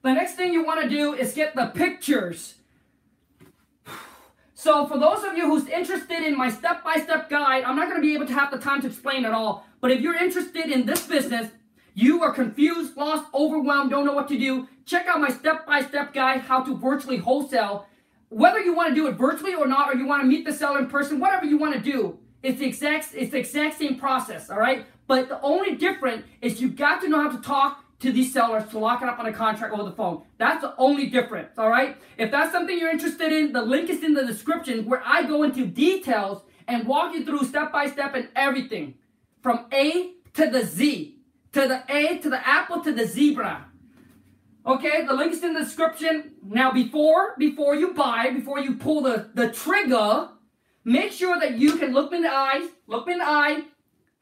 the next thing you want to do is get the pictures so for those of you who's interested in my step-by-step guide, I'm not going to be able to have the time to explain it all. But if you're interested in this business, you are confused, lost, overwhelmed, don't know what to do, check out my step-by-step guide, how to virtually wholesale. Whether you want to do it virtually or not, or you want to meet the seller in person, whatever you want to do, it's the exact, it's the exact same process, all right? But the only difference is you got to know how to talk to these sellers to lock it up on a contract over the phone. That's the only difference, all right? If that's something you're interested in, the link is in the description where I go into details and walk you through step by step and everything from A to the Z, to the A to the apple to the zebra. Okay, the link is in the description. Now, before before you buy, before you pull the, the trigger, make sure that you can look me in the eyes, look me in the eye,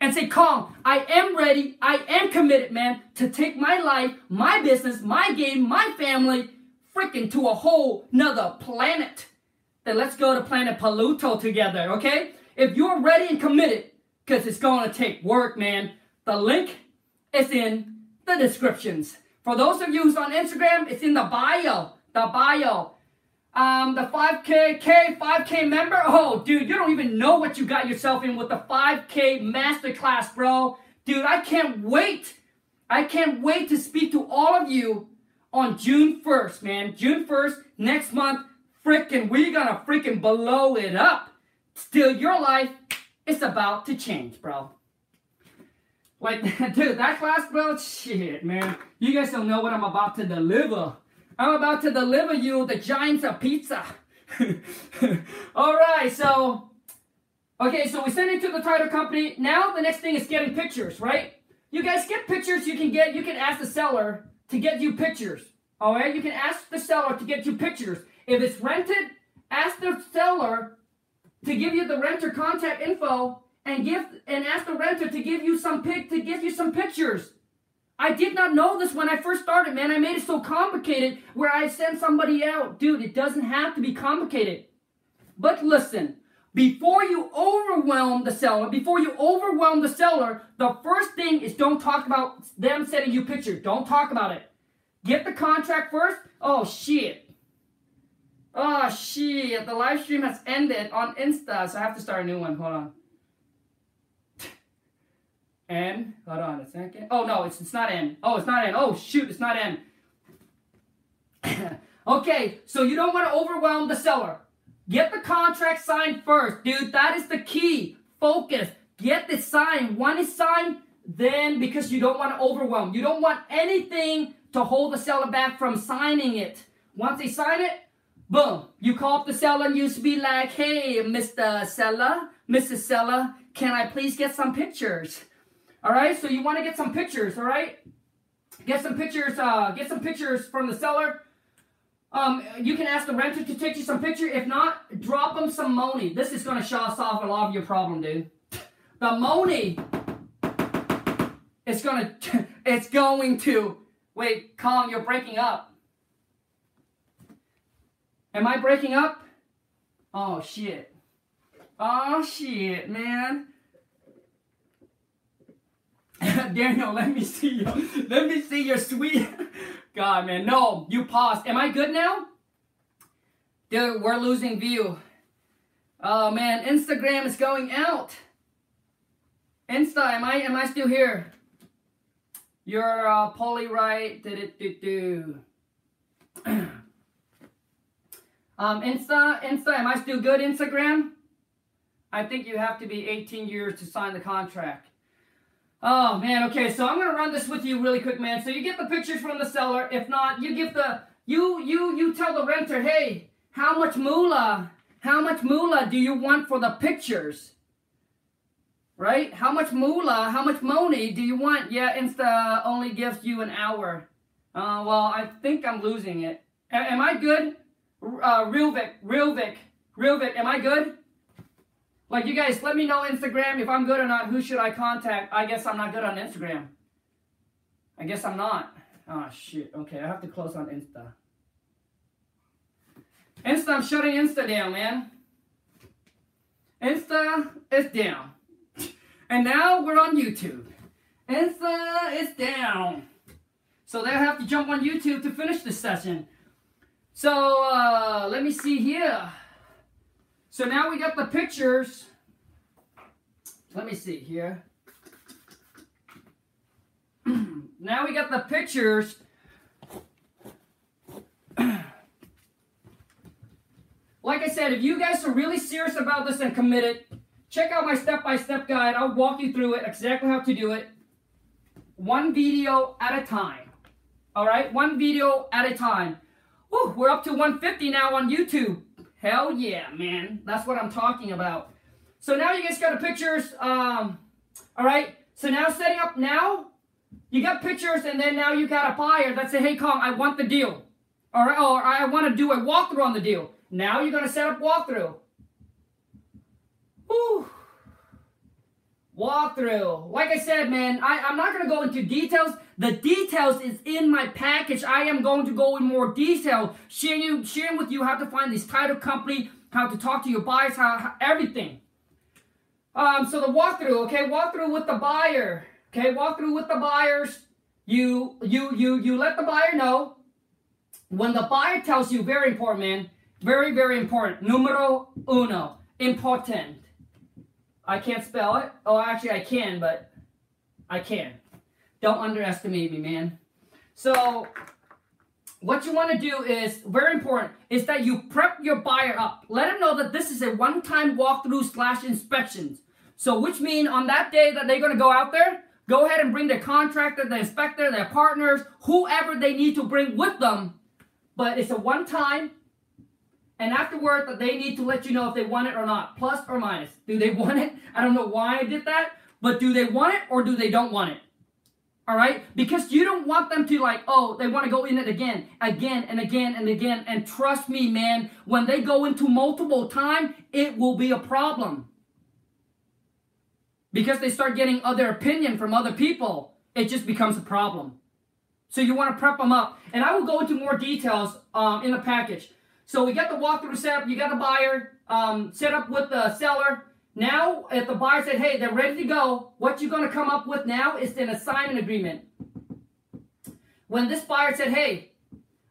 and say, Khang, I am ready, I am committed, man, to take my life, my business, my game, my family, freaking to a whole nother planet. Then let's go to planet Pluto together, okay? If you're ready and committed, because it's to take work, man, the link is in the descriptions. For those of you who's on Instagram, it's in the bio. The bio. Um, the 5K, K, 5K member. Oh, dude, you don't even know what you got yourself in with the 5K masterclass, bro. Dude, I can't wait. I can't wait to speak to all of you on June 1st, man. June 1st, next month. Freaking, we're gonna freaking blow it up. Still, your life is about to change, bro. Like, dude, that class, bro, shit, man. You guys don't know what I'm about to deliver. I'm about to deliver you the giants of pizza. All right, so okay, so we send it to the title company. Now the next thing is getting pictures, right? You guys get pictures. You can get. You can ask the seller to get you pictures. All right, you can ask the seller to get you pictures. If it's rented, ask the seller to give you the renter contact info and give and ask the renter to give you some pic to give you some pictures. I did not know this when I first started, man. I made it so complicated where I sent somebody out. Dude, it doesn't have to be complicated. But listen, before you overwhelm the seller, before you overwhelm the seller, the first thing is don't talk about them sending you pictures. Don't talk about it. Get the contract first. Oh, shit. Oh, shit. The live stream has ended on Insta, so I have to start a new one. Hold on. N. Hold on a second. Oh no, it's it's not N. Oh, it's not N. Oh shoot, it's not N. okay, so you don't want to overwhelm the seller. Get the contract signed first, dude. That is the key. Focus. Get the sign. One is signed, then because you don't want to overwhelm. You don't want anything to hold the seller back from signing it. Once they sign it, boom. You call up the seller and you be like, hey, Mr. Seller, Mrs. Seller, can I please get some pictures? All right, so you want to get some pictures, all right? Get some pictures, uh, get some pictures from the seller. Um, you can ask the renter to take you some picture. If not, drop them some money. This is going to solve a lot of your problem, dude. The money it's going to, it's going to, wait, Khang, you're breaking up. Am I breaking up? Oh, shit. Oh, shit, man. Daniel, let me see you. Let me see your sweet. God, man. No, you paused. Am I good now? Dude, we're losing view. Oh, man. Instagram is going out. Insta, am I am I still here? You're uh, poly right. Do, um, Insta, Insta, am I still good? Instagram? I think you have to be 18 years to sign the contract. Oh man, okay, so I'm gonna run this with you really quick, man. So you get the pictures from the seller. If not, you give the you you you tell the renter, hey, how much moolah, how much moolah do you want for the pictures? Right? How much moolah, how much money do you want? Yeah, Insta only gives you an hour. Uh, well, I think I'm losing it. A am I good? Uh, Real Vic, Real Vic, Real Vic, am I good? Like, you guys, let me know Instagram if I'm good or not. Who should I contact? I guess I'm not good on Instagram. I guess I'm not. Oh, shit. Okay, I have to close on Insta. Insta, I'm shutting Insta down, man. Insta is down. And now we're on YouTube. Insta is down. So they'll have to jump on YouTube to finish this session. So, uh, let me see here. So now we got the pictures. Let me see here. now we got the pictures. like I said, if you guys are really serious about this and committed, check out my step-by-step -step guide. I'll walk you through it, exactly how to do it. One video at a time. All right, one video at a time. Whew, we're up to 150 now on YouTube. Hell yeah, man. That's what I'm talking about. So now you guys got the pictures. Um, all right. So now setting up now, you got pictures, and then now you got a buyer that say, "Hey, Khang, I want the deal," or or I want to do a walkthrough on the deal. Now you're gonna set up walkthrough. Whew. Walkthrough. Like I said, man, I, I'm not gonna go into details the details is in my package. I am going to go in more detail, sharing you, sharing with you how to find this title company, how to talk to your buyers, how, how everything. Um, so the walkthrough, okay, walkthrough with the buyer, okay, walkthrough with the buyers. You you you you let the buyer know when the buyer tells you very important, man, very very important. Numero uno, important. I can't spell it. Oh, actually I can, but I can. Don't underestimate me, man. So what you want to do is very important is that you prep your buyer up. Let them know that this is a one-time walkthrough slash inspections. So which mean on that day that they're going to go out there, go ahead and bring their contractor, the inspector, their partners, whoever they need to bring with them. But it's a one-time and afterward they need to let you know if they want it or not, plus or minus. Do they want it? I don't know why I did that, but do they want it or do they don't want it? All right? Because you don't want them to like, oh, they want to go in it again, again and again and again. And trust me, man, when they go into multiple time, it will be a problem. Because they start getting other opinion from other people, it just becomes a problem. So you want to prep them up. And I will go into more details um, in the package. So we got the walkthrough set up, you got the buyer um, set up with the seller. Now, if the buyer said, hey, they're ready to go, what you're going to come up with now is an assignment agreement. When this buyer said, hey,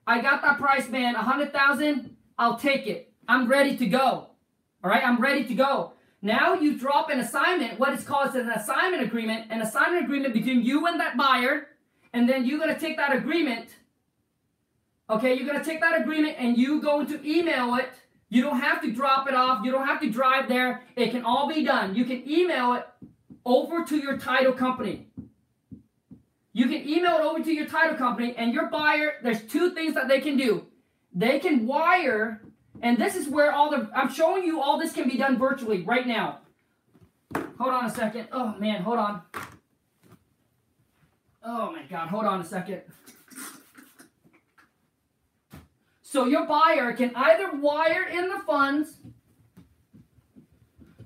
I got that price, man, 100000 I'll take it. I'm ready to go. All right, I'm ready to go. Now you drop an assignment, what is called an assignment agreement, an assignment agreement between you and that buyer, and then you're going to take that agreement, okay, you're going to take that agreement and you going to email it you don't have to drop it off. You don't have to drive there. It can all be done. You can email it over to your title company. You can email it over to your title company and your buyer, there's two things that they can do. They can wire, and this is where all the, I'm showing you all this can be done virtually right now. Hold on a second. Oh man, hold on. Oh my God, hold on a second. So your buyer can either wire in the funds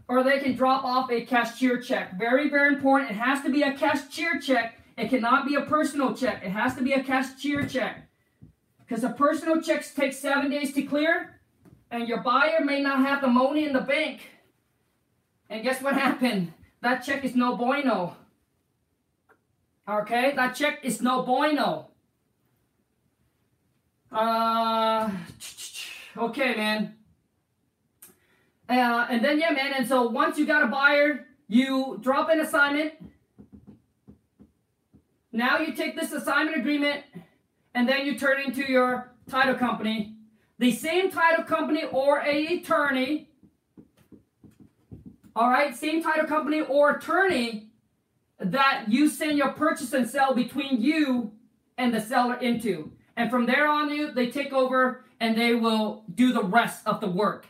or they can drop off a cashier check. Very, very important. It has to be a cashier check. It cannot be a personal check. It has to be a cashier check. Because a personal check takes seven days to clear, and your buyer may not have the money in the bank. And guess what happened? That check is no bueno. Okay? That check is no bueno. Uh, okay, man. Uh, and then yeah, man. And so once you got a buyer, you drop an assignment. Now you take this assignment agreement and then you turn into your title company. The same title company or a attorney, all right, same title company or attorney that you send your purchase and sell between you and the seller into. And from there on, you they take over and they will do the rest of the work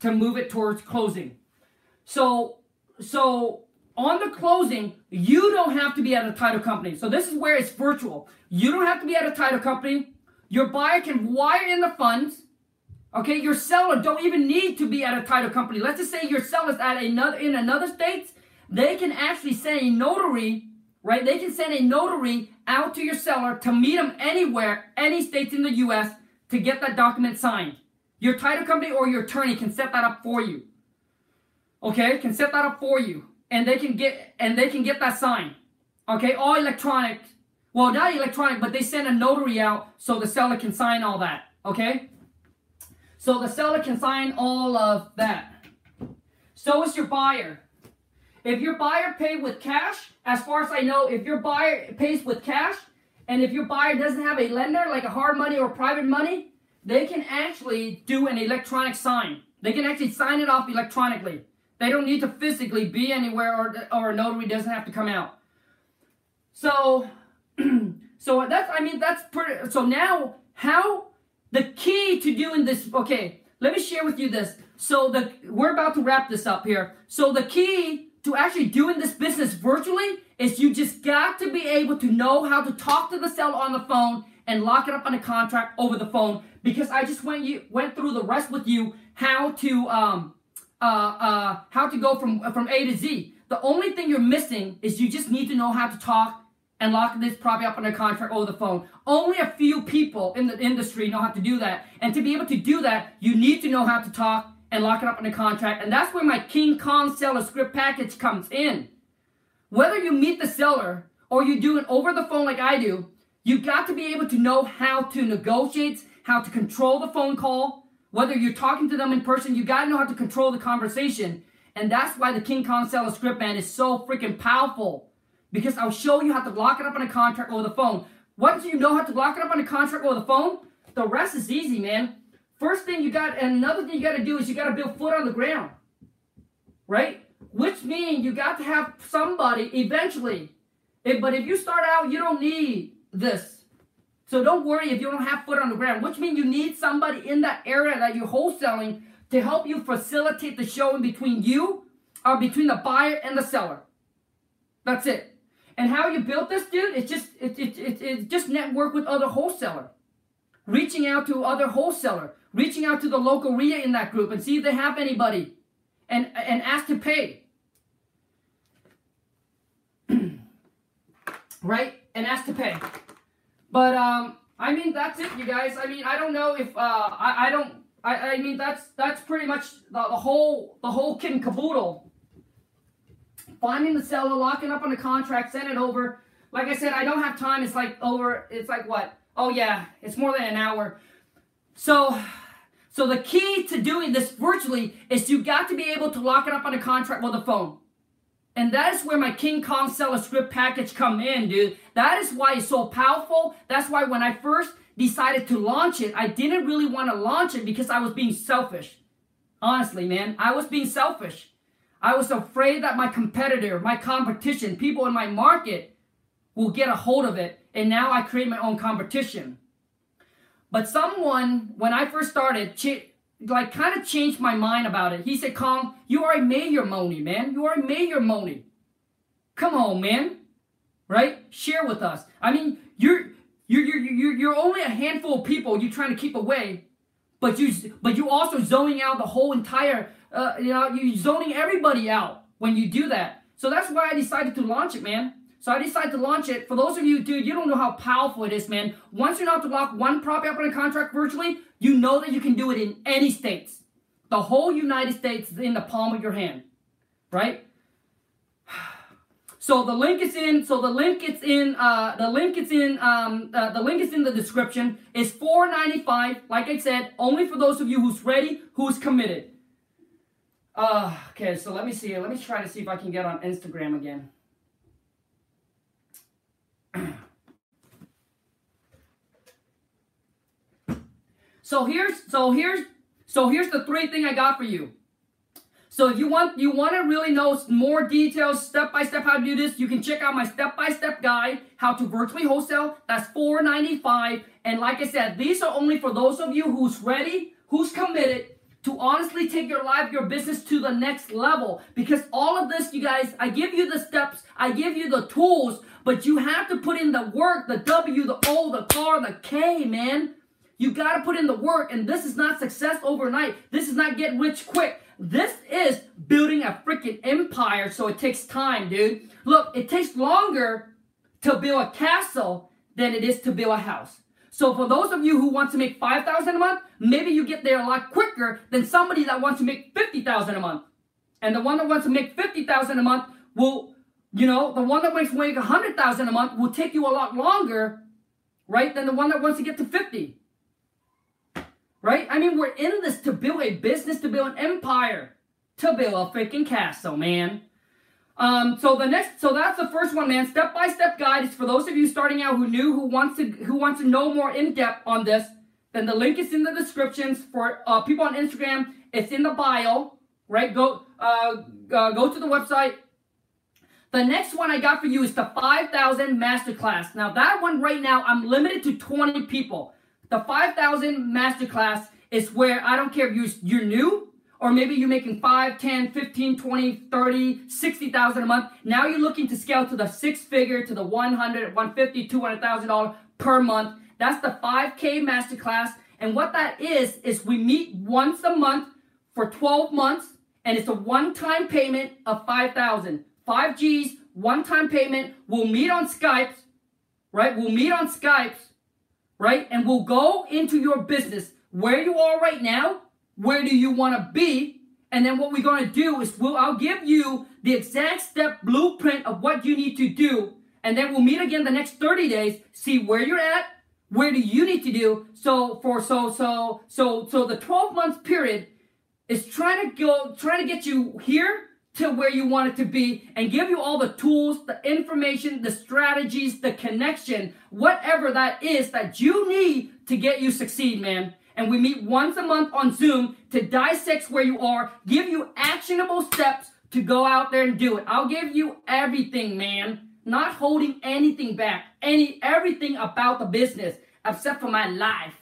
to move it towards closing. So, so on the closing, you don't have to be at a title company. So this is where it's virtual. You don't have to be at a title company. Your buyer can wire in the funds. Okay, your seller don't even need to be at a title company. Let's just say your seller's at another in another state. They can actually send a notary, right? They can send a notary out to your seller to meet them anywhere, any states in the U.S. to get that document signed. Your title company or your attorney can set that up for you. Okay, can set that up for you, and they can get and they can get that signed. Okay, all electronic. Well, not electronic, but they send a notary out so the seller can sign all that. Okay, so the seller can sign all of that. So is your buyer. If your buyer paid with cash, as far as I know, if your buyer pays with cash, and if your buyer doesn't have a lender like a hard money or private money, they can actually do an electronic sign. They can actually sign it off electronically. They don't need to physically be anywhere or, or a notary doesn't have to come out. So, so that's, I mean, that's pretty, so now how, the key to doing this, okay, let me share with you this. So the, we're about to wrap this up here. So the key to actually doing this business virtually is you just got to be able to know how to talk to the seller on the phone and lock it up on a contract over the phone because I just went you went through the rest with you how to um uh uh how to go from from A to Z. The only thing you're missing is you just need to know how to talk and lock this property up on a contract over the phone. Only a few people in the industry know how to do that. And to be able to do that, you need to know how to talk and lock it up in a contract. And that's where my King Kong seller script package comes in. Whether you meet the seller or you do it over the phone like I do, you got to be able to know how to negotiate, how to control the phone call. Whether you're talking to them in person, you got to know how to control the conversation. And that's why the King Kong seller script man is so freaking powerful. Because I'll show you how to lock it up on a contract over the phone. Once you know how to lock it up on a contract over the phone, the rest is easy, man. First thing you got, and another thing you got to do is you got to build foot on the ground, right? Which means you got to have somebody eventually. But if you start out, you don't need this. So don't worry if you don't have foot on the ground, which means you need somebody in that area that you're wholesaling to help you facilitate the showing between you or between the buyer and the seller. That's it. And how you built this, dude, it's just it, it, it, it just network with other wholesaler. Reaching out to other wholesaler reaching out to the local REIA in that group and see if they have anybody and, and ask to pay. right? And ask to pay. But, um, I mean, that's it, you guys. I mean, I don't know if, uh, I, I don't, I, I mean, that's, that's pretty much the, the whole, the whole kit and caboodle. Finding the seller, locking up on the contract, send it over. Like I said, I don't have time. It's like over, it's like what? Oh yeah, it's more than an hour. So, so the key to doing this virtually is you got to be able to lock it up on a contract with the phone. And that is where my King Kong seller script package come in, dude. That is why it's so powerful. That's why when I first decided to launch it, I didn't really want to launch it because I was being selfish. Honestly, man, I was being selfish. I was afraid that my competitor, my competition, people in my market will get a hold of it. And now I create my own competition. But someone, when I first started, ch- like kind of changed my mind about it. He said, Khang, you are a mayor money, man. You are a mayor money. Come on, man. Right? Share with us. I mean, you're you're you're you're, you're only a handful of people you're trying to keep away, but you but you also zoning out the whole entire uh, you know you're zoning everybody out when you do that. So that's why I decided to launch it, man. So I decided to launch it. For those of you, dude, you don't know how powerful it is, man. Once you know how to lock one property up in a contract virtually, you know that you can do it in any states. The whole United States is in the palm of your hand, right? So the link is in. So the link is in. Uh, the link is in. Um, uh, the link is in the description. It's four ninety five. Like I said, only for those of you who's ready, who's committed. Uh, okay, so let me see. Let me try to see if I can get on Instagram again. so here's so here's so here's the three thing I got for you. So if you want you want to really know more details, step by step how to do this, you can check out my step by step guide how to virtually wholesale. That's $4.95. And like I said, these are only for those of you who's ready, who's committed to honestly take your life, your business to the next level. Because all of this, you guys, I give you the steps, I give you the tools, but you have to put in the work, the W, the O, the R, the K, man. You got to put in the work, and this is not success overnight. This is not get rich quick. This is building a freaking empire, so it takes time, dude. Look, it takes longer to build a castle than it is to build a house. So for those of you who want to make 5000 a month, maybe you get there a lot quicker than somebody that wants to make 50000 a month. And the one that wants to make 50000 a month will, you know, the one that makes make 100000 a month will take you a lot longer, right, than the one that wants to get to 50 Right? I mean, we're in this to build a business, to build an empire, to build a freaking castle, man. Um, so the next, so that's the first one, man. Step by step guide is for those of you starting out who knew, who wants to, who wants to know more in depth on this. Then the link is in the descriptions for uh, people on Instagram. It's in the bio, right? Go, uh, uh, go to the website. The next one I got for you is the 5000 Masterclass. Now that one right now, I'm limited to 20 people. The 5000 masterclass is where I don't care if you're, you're new or maybe you're making 5, 10, 15, 20, 30, 60,000 a month. Now you're looking to scale to the six figure, to the 100, 150, 200,000 dollars per month. That's the 5K masterclass. And what that is, is we meet once a month for 12 months and it's a one-time payment of 5,000. 5 G's, one-time payment. We'll meet on Skype, right? We'll meet on Skype right? And we'll go into your business where you are right now, where do you want to be, and then what we're going to do is we'll, I'll give you the exact step blueprint of what you need to do, and then we'll meet again the next 30 days, see where you're at, where do you need to do. So for so so so so the 12 months period is trying to go trying to get you here to where you want it to be and give you all the tools, the information, the strategies, the connection, whatever that is that you need to get you succeed, man. And we meet once a month on Zoom to dissect where you are, give you actionable steps to go out there and do it. I'll give you everything, man. Not holding anything back. Any everything about the business except for my life.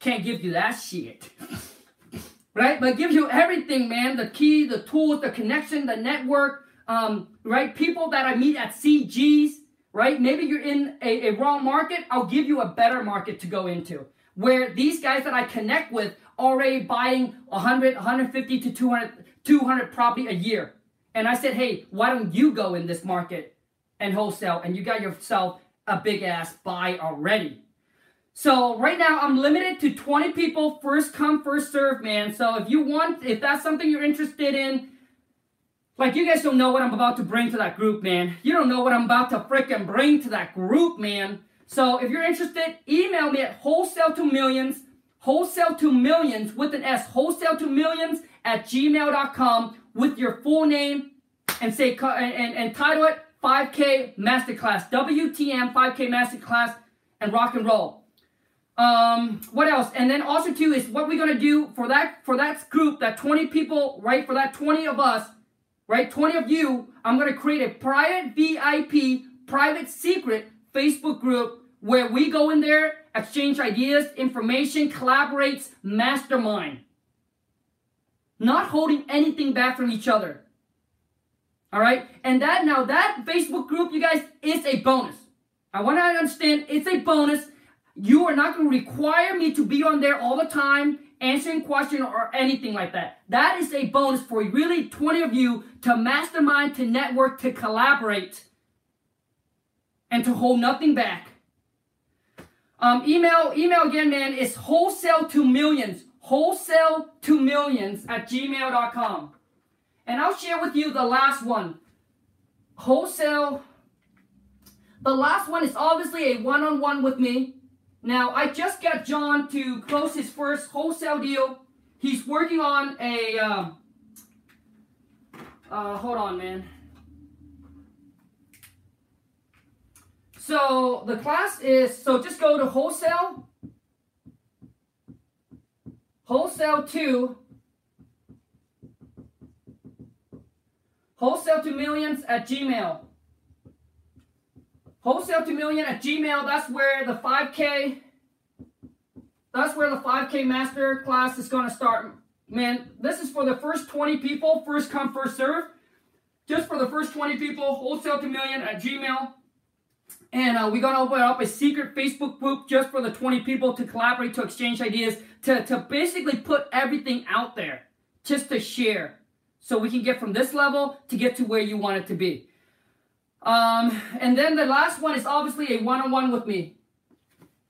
Can't give you that shit. right? But gives you everything, man. The key, the tools, the connection, the network, um, right? People that I meet at CGs, right? Maybe you're in a, a wrong market. I'll give you a better market to go into where these guys that I connect with already buying 100, 150 to 200, 200 property a year. And I said, hey, why don't you go in this market and wholesale? And you got yourself a big ass buy already. So right now I'm limited to 20 people, first come, first serve, man. So if you want, if that's something you're interested in, like you guys don't know what I'm about to bring to that group, man. You don't know what I'm about to freaking bring to that group, man. So if you're interested, email me at wholesale to millions, wholesale to millions with an S, wholesale to millions at gmail.com with your full name and say and, and, and title it 5K Masterclass, WTM 5K Masterclass, and rock and roll. Um, what else? And then also too is what we're gonna do for that for that group, that 20 people, right? For that 20 of us, right? 20 of you, I'm gonna create a private VIP, private secret Facebook group where we go in there, exchange ideas, information, collaborates, mastermind. Not holding anything back from each other. All right? And that now that Facebook group, you guys, is a bonus. I want to understand it's a bonus you are not going to require me to be on there all the time answering questions or anything like that. That is a bonus for really 20 of you to mastermind, to network, to collaborate, and to hold nothing back. Um, email, email again, man, is wholesale to millions. Wholesale to millions at gmail.com. And I'll share with you the last one. Wholesale. The last one is obviously a one on one with me. Now, I just got John to close his first wholesale deal. He's working on a, um, Uh, hold on, man. So the class is, so just go to wholesale, wholesale 2, wholesale to millions at Gmail. Wholesale to million at Gmail, that's where the 5K, that's where the 5K master class is going to start. Man, this is for the first 20 people, first come, first serve. Just for the first 20 people, wholesale to million at Gmail. And uh, we're going to open up a secret Facebook group just for the 20 people to collaborate, to exchange ideas, to, to basically put everything out there, just to share. So we can get from this level to get to where you want it to be. Um, and then the last one is obviously a one-on-one with me.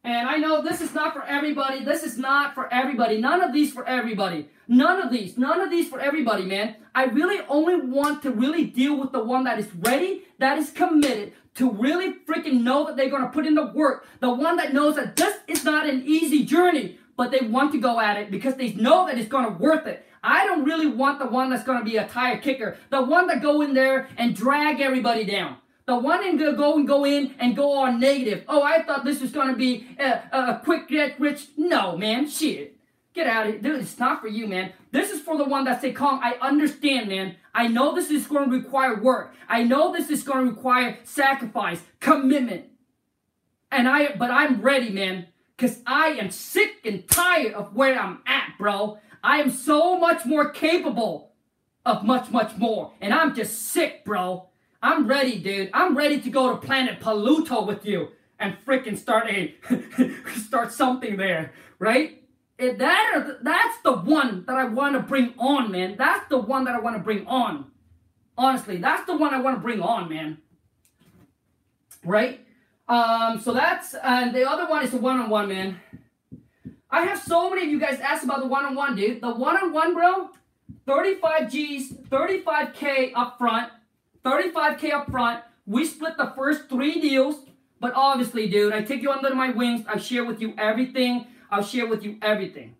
And I know this is not for everybody. This is not for everybody. None of these for everybody. None of these. None of these for everybody, man. I really only want to really deal with the one that is ready, that is committed, to really freaking know that they're going to put in the work. The one that knows that this is not an easy journey, but they want to go at it because they know that it's going to worth it. I don't really want the one that's going to be a tire kicker. The one that go in there and drag everybody down. The one to go and go in and go on negative. Oh, I thought this was going to be a, a quick get rich. No, man, shit. Get out of here. Dude, it's not for you, man. This is for the one that say, Khang, I understand, man. I know this is going to require work. I know this is going to require sacrifice, commitment. And I, but I'm ready, man. Because I am sick and tired of where I'm at, bro. I am so much more capable of much, much more. And I'm just sick, bro. I'm ready, dude. I'm ready to go to planet Pluto with you and freaking start a start something there, right? It, that that's the one that I want to bring on, man. That's the one that I want to bring on. Honestly, that's the one I want to bring on, man. Right? Um, so that's and the other one is the one-on-one, man. I have so many of you guys ask about the one-on-one, dude. The one-on-one, bro, 35 G's, 35K up front, 35K up front. We split the first three deals, but obviously, dude, I take you under my wings. I share with you everything. I'll share with you everything.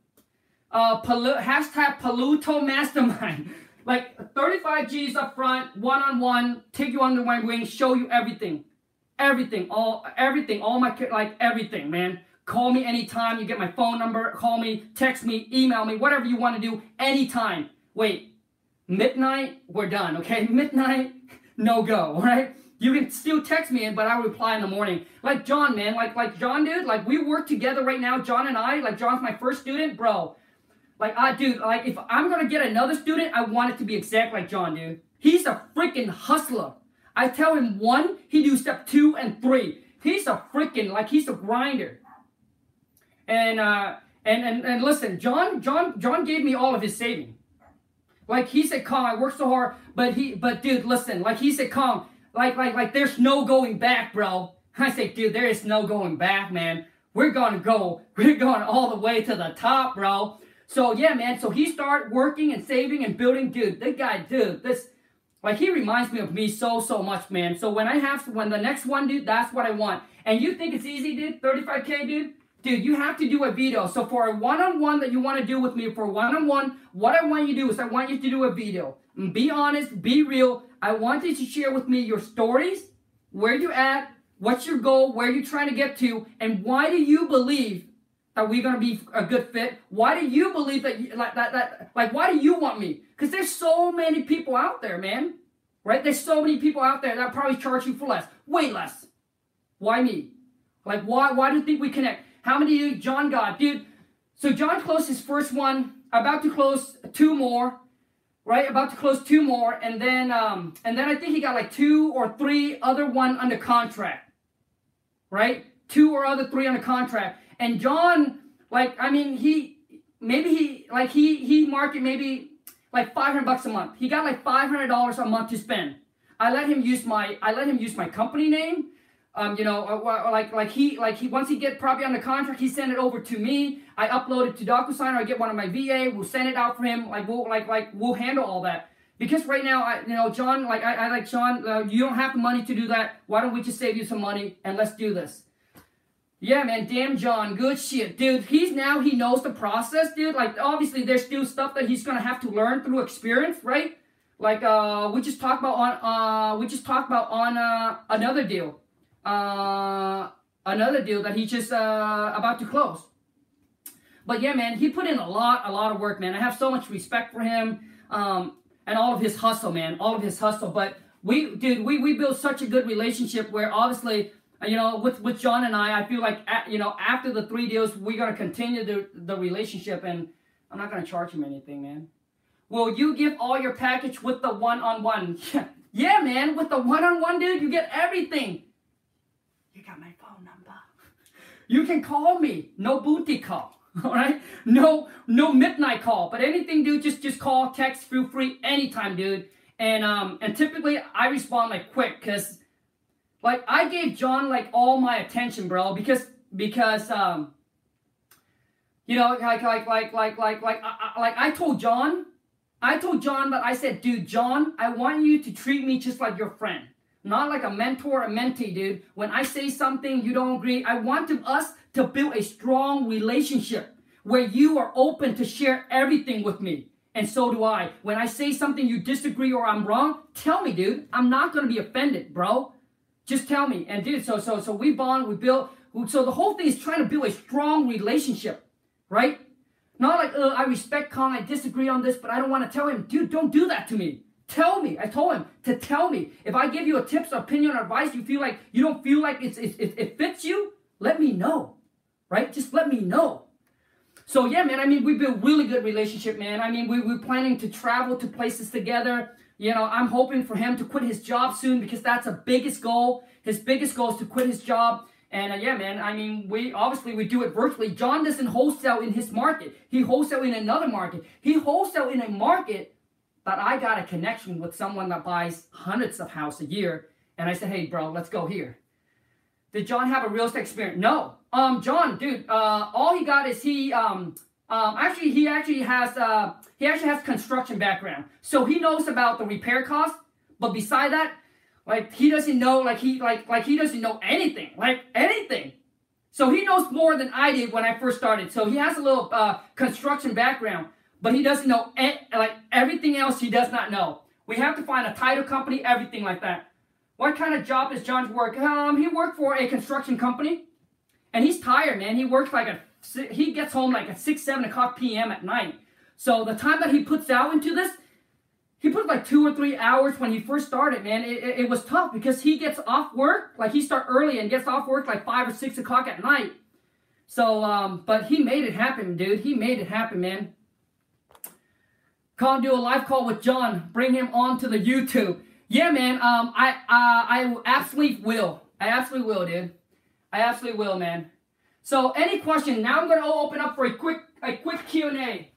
Uh, hashtag Pluto Mastermind. like 35 G's up front, one-on-one, take you under my wings, show you everything. Everything, all, everything, all my, like everything, man. Call me anytime. You get my phone number. Call me, text me, email me, whatever you want to do, anytime. Wait, midnight, we're done, okay? Midnight, no go, right? You can still text me, but I'll reply in the morning. Like John, man, like like John, dude, like we work together right now, John and I. Like John's my first student, bro. Like I, dude, like if I'm gonna get another student, I want it to be exact like John, dude. He's a freaking hustler. I tell him one, he do step two and three. He's a freaking like he's a grinder. And uh, and and and listen, John, John, John gave me all of his saving. Like he said, "Khang, I work so hard, but he, but dude, listen, like he said, "Khang, like like like there's no going back, bro. I say, dude, there is no going back, man. We're gonna go, we're going all the way to the top, bro. So yeah, man. So he started working and saving and building, dude. This guy, dude, this like he reminds me of me so so much, man. So when I have when the next one, dude, that's what I want. And you think it's easy, dude? 35k, dude? Dude, you have to do a video. So for a one-on-one that you want to do with me, for one-on-one, what I want you to do is I want you to do a video. Be honest, be real. I want you to share with me your stories, where you at, what's your goal, where you're trying to get to, and why do you believe that we're gonna be a good fit? Why do you believe that, you, like that, that, like why do you want me? Because there's so many people out there, man. Right? There's so many people out there that probably charge you for less, way less. Why me? Like why? Why do you think we connect? How many you John got? Dude, so John closed his first one, about to close two more, right? About to close two more, and then um, and then I think he got like two or three other one under contract. Right? Two or other three under contract. And John, like, I mean, he maybe he like he he market maybe like 500 bucks a month. He got like $500 a month to spend. I let him use my I let him use my company name um, you know, uh, like like he like he once he get probably on the contract, he send it over to me. I upload it to DocuSign, or I get one of my VA. We'll send it out for him. Like we'll like like we'll handle all that. Because right now, I you know, John, like I, I like Sean, uh, you don't have the money to do that. Why don't we just save you some money and let's do this? Yeah, man, damn John, good shit, dude. He's now he knows the process, dude. Like obviously, there's still stuff that he's gonna have to learn through experience, right? like uh, we just talked about on uh, we just talked about on uh, another deal, uh, another deal that he just uh, about to close. But yeah, man, he put in a lot, a lot of work, man. I have so much respect for him um, and all of his hustle, man, all of his hustle. But we, dude, we we built such a good relationship where obviously you know, with with John and I, I feel like you know after the three deals, we're gonna continue the the relationship, and I'm not gonna charge him anything, man. Will you give all your package with the one on one? Yeah, yeah, man, with the one on one, dude, you get everything. You got my phone number. You can call me. No booty call. All right, no no midnight call, but anything, dude, just just call, text, feel free anytime, dude. And um and typically I respond like quick because like I gave John like all my attention, bro, because because um you know like like like like like like I, like I told John, I told John that I said, dude, John, I want you to treat me just like your friend, not like a mentor, a mentee, dude. When I say something you don't agree, I want to, us to build a strong relationship where you are open to share everything with me. And so do I. When I say something you disagree or I'm wrong, tell me, dude. I'm not gonna be offended, bro. Just tell me. And dude, so so so we bond, we build. So the whole thing is trying to build a strong relationship, right? Not like, uh, I respect Khang, I disagree on this, but I don't want to tell him, dude, don't do that to me. Tell me. I told him to tell me. If I give you a tips, opinion, or advice, you feel like you don't feel like it's, it, it, it fits you, let me know, right? Just let me know. So yeah, man. I mean, we built really good relationship, man. I mean, we we're planning to travel to places together. You know, I'm hoping for him to quit his job soon because that's a biggest goal. His biggest goal is to quit his job. And uh, yeah, man, I mean, we obviously we do it virtually. John doesn't wholesale in his market. He wholesale in another market. He wholesale in a market that I got a connection with someone that buys hundreds of house a year. And I said, hey, bro, let's go here. Did John have a real estate experience? No. Um, John, dude, uh, all he got is he um um, actually, he actually has uh, he actually has construction background, so he knows about the repair cost. But beside that, like he doesn't know, like he like like he doesn't know anything, like anything. So he knows more than I did when I first started. So he has a little uh, construction background, but he doesn't know like everything else. He does not know. We have to find a title company, everything like that. What kind of job does John's work? Um, he worked for a construction company, and he's tired, man. He works like a he gets home like at 6, 7 o'clock p.m. at night. So the time that he puts out into this, he put like two or three hours when he first started, man. It, it, it, was tough because he gets off work, like he start early and gets off work like 5 or 6 o'clock at night. So, um, but he made it happen, dude. He made it happen, man. Come do a live call with John. Bring him on to the YouTube. Yeah, man. Um, I, uh, I absolutely will. I absolutely will, dude. I absolutely will, man. So any question, now I'm to open up for a quick a quick Q&A.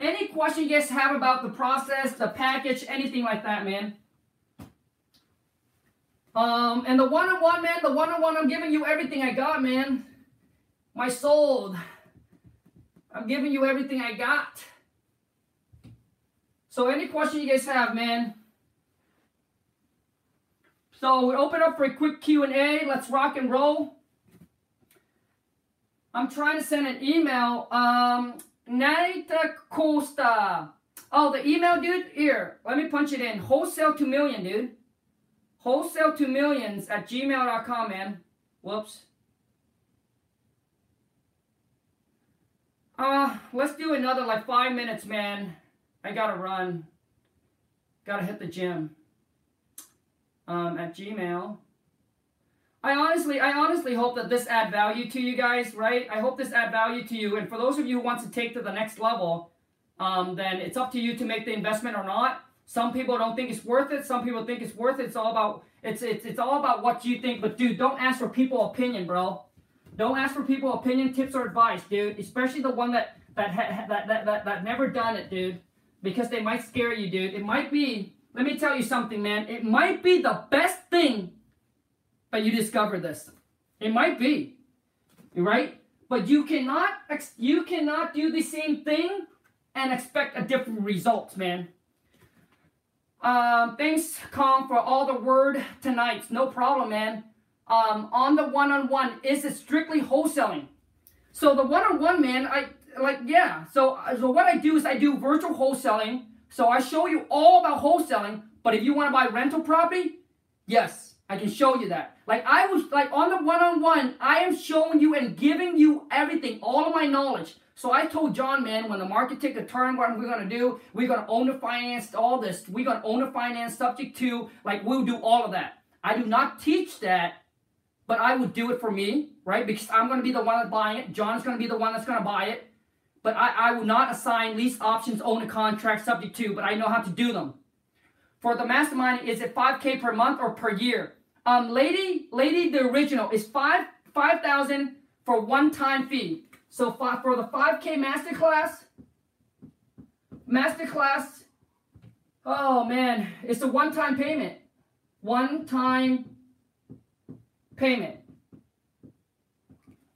Any question you guys have about the process, the package, anything like that, man. Um, and the one-on-one, man, the one-on-one, I'm giving you everything I got, man. My soul. I'm giving you everything I got. So any question you guys have, man. So we open up for a quick Q&A. Let's rock and roll. I'm trying to send an email. Um, Narita Costa. Oh, the email, dude? Here, let me punch it in. Wholesale to million, dude. Wholesale to millions at gmail.com, man. Whoops. Uh, let's do another like five minutes, man. I gotta run. Gotta hit the gym. Um, at Gmail. I honestly, I honestly hope that this add value to you guys, right? I hope this add value to you. And for those of you who want to take to the next level, um, then it's up to you to make the investment or not. Some people don't think it's worth it. Some people think it's worth it. It's all about it's it's it's all about what you think. But dude, don't ask for people opinion, bro. Don't ask for people opinion, tips, or advice, dude. Especially the one that that ha, that, that that that never done it, dude. Because they might scare you, dude. It might be. Let me tell you something, man. It might be the best thing but you discover this. It might be, right? But you cannot you cannot do the same thing and expect a different result, man. Um, thanks, Khang, for all the word tonight. No problem, man. Um, on the one-on-one, is it strictly wholesaling? So the one-on-one, man, I like yeah. So uh, so what I do is I do virtual wholesaling So I show you all about wholesaling, but if you want to buy rental property, yes, I can show you that. Like I was like on the one-on-one, I am showing you and giving you everything, all of my knowledge. So I told John, man, when the market take a turn, what we're gonna do, we're gonna own the finance, all this. We're gonna own the finance subject to, like we'll do all of that. I do not teach that, but I would do it for me, right? Because I'm gonna be the one that's buying it. John's gonna be the one that's gonna buy it. But I, I will not assign lease options, own a contract subject to, but I know how to do them. For the mastermind, is it 5K per month or per year? Um, lady, lady, the original is five five thousand for one time fee. So for the 5K masterclass, masterclass, oh man, it's a one time payment. One time payment.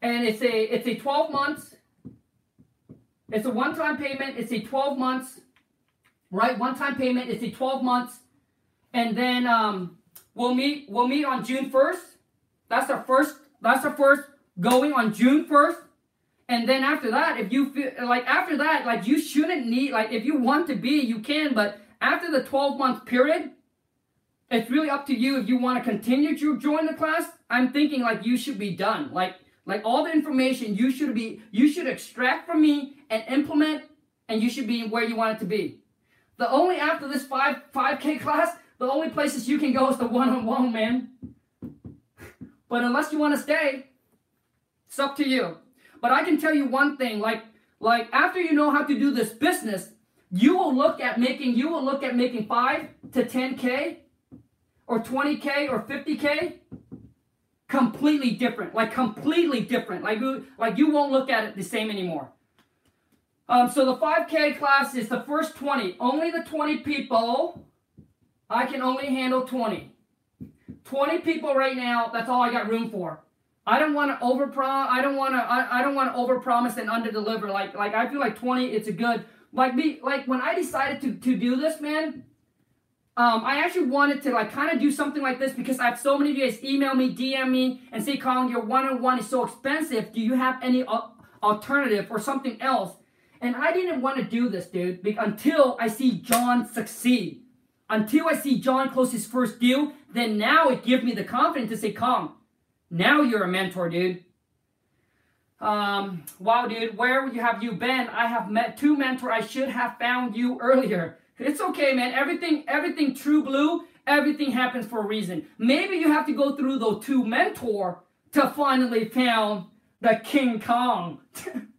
And it's a it's a 12 months. It's a one time payment. It's a 12 months. Right? One time payment. It's a 12 months. And then um We'll meet. We'll meet on June first. That's our first. That's our first going on June first. And then after that, if you feel like after that, like you shouldn't need like if you want to be, you can. But after the 12 month period, it's really up to you if you want to continue to join the class. I'm thinking like you should be done. Like like all the information you should be you should extract from me and implement, and you should be where you want it to be. The only after this five 5K class, the only places you can go is the one-on-one, man. But unless you want to stay, it's up to you. But I can tell you one thing, like like after you know how to do this business, you will look at making you will look at making 5 to 10k or 20k or 50k completely different. Like completely different. Like like you won't look at it the same anymore. Um, so the 5K class is the first 20. Only the 20 people I can only handle 20. 20 people right now, that's all I got room for. I don't want to over I don't want to I, I don't want to over promise and under deliver. Like like I feel like 20 it's a good like me like when I decided to to do this, man, um, I actually wanted to like kind of do something like this because I have so many of you guys email me, DM me, and say, Colin, your one-on-one is so expensive. Do you have any uh, alternative or something else? And I didn't want to do this, dude, until I see John succeed until I see John close his first deal, then now it gives me the confidence to say, "Khang, now you're a mentor, dude." Um, wow, dude, where have you been? I have met two mentor. I should have found you earlier. It's okay, man. Everything, everything true blue, everything happens for a reason. Maybe you have to go through those two mentor to finally found the King Kong.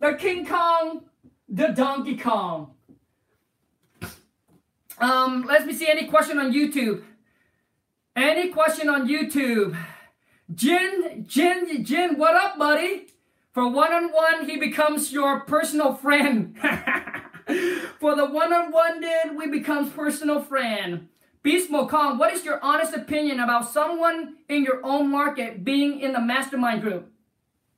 the King Kong, the Donkey Kong. Um, let me see any question on YouTube. Any question on YouTube? Jin, Jin, Jin, what up, buddy? For one-on-one, he becomes your personal friend. For the one-on-one, dude, we becomes personal friend. Beast Kong, what is your honest opinion about someone in your own market being in the mastermind group?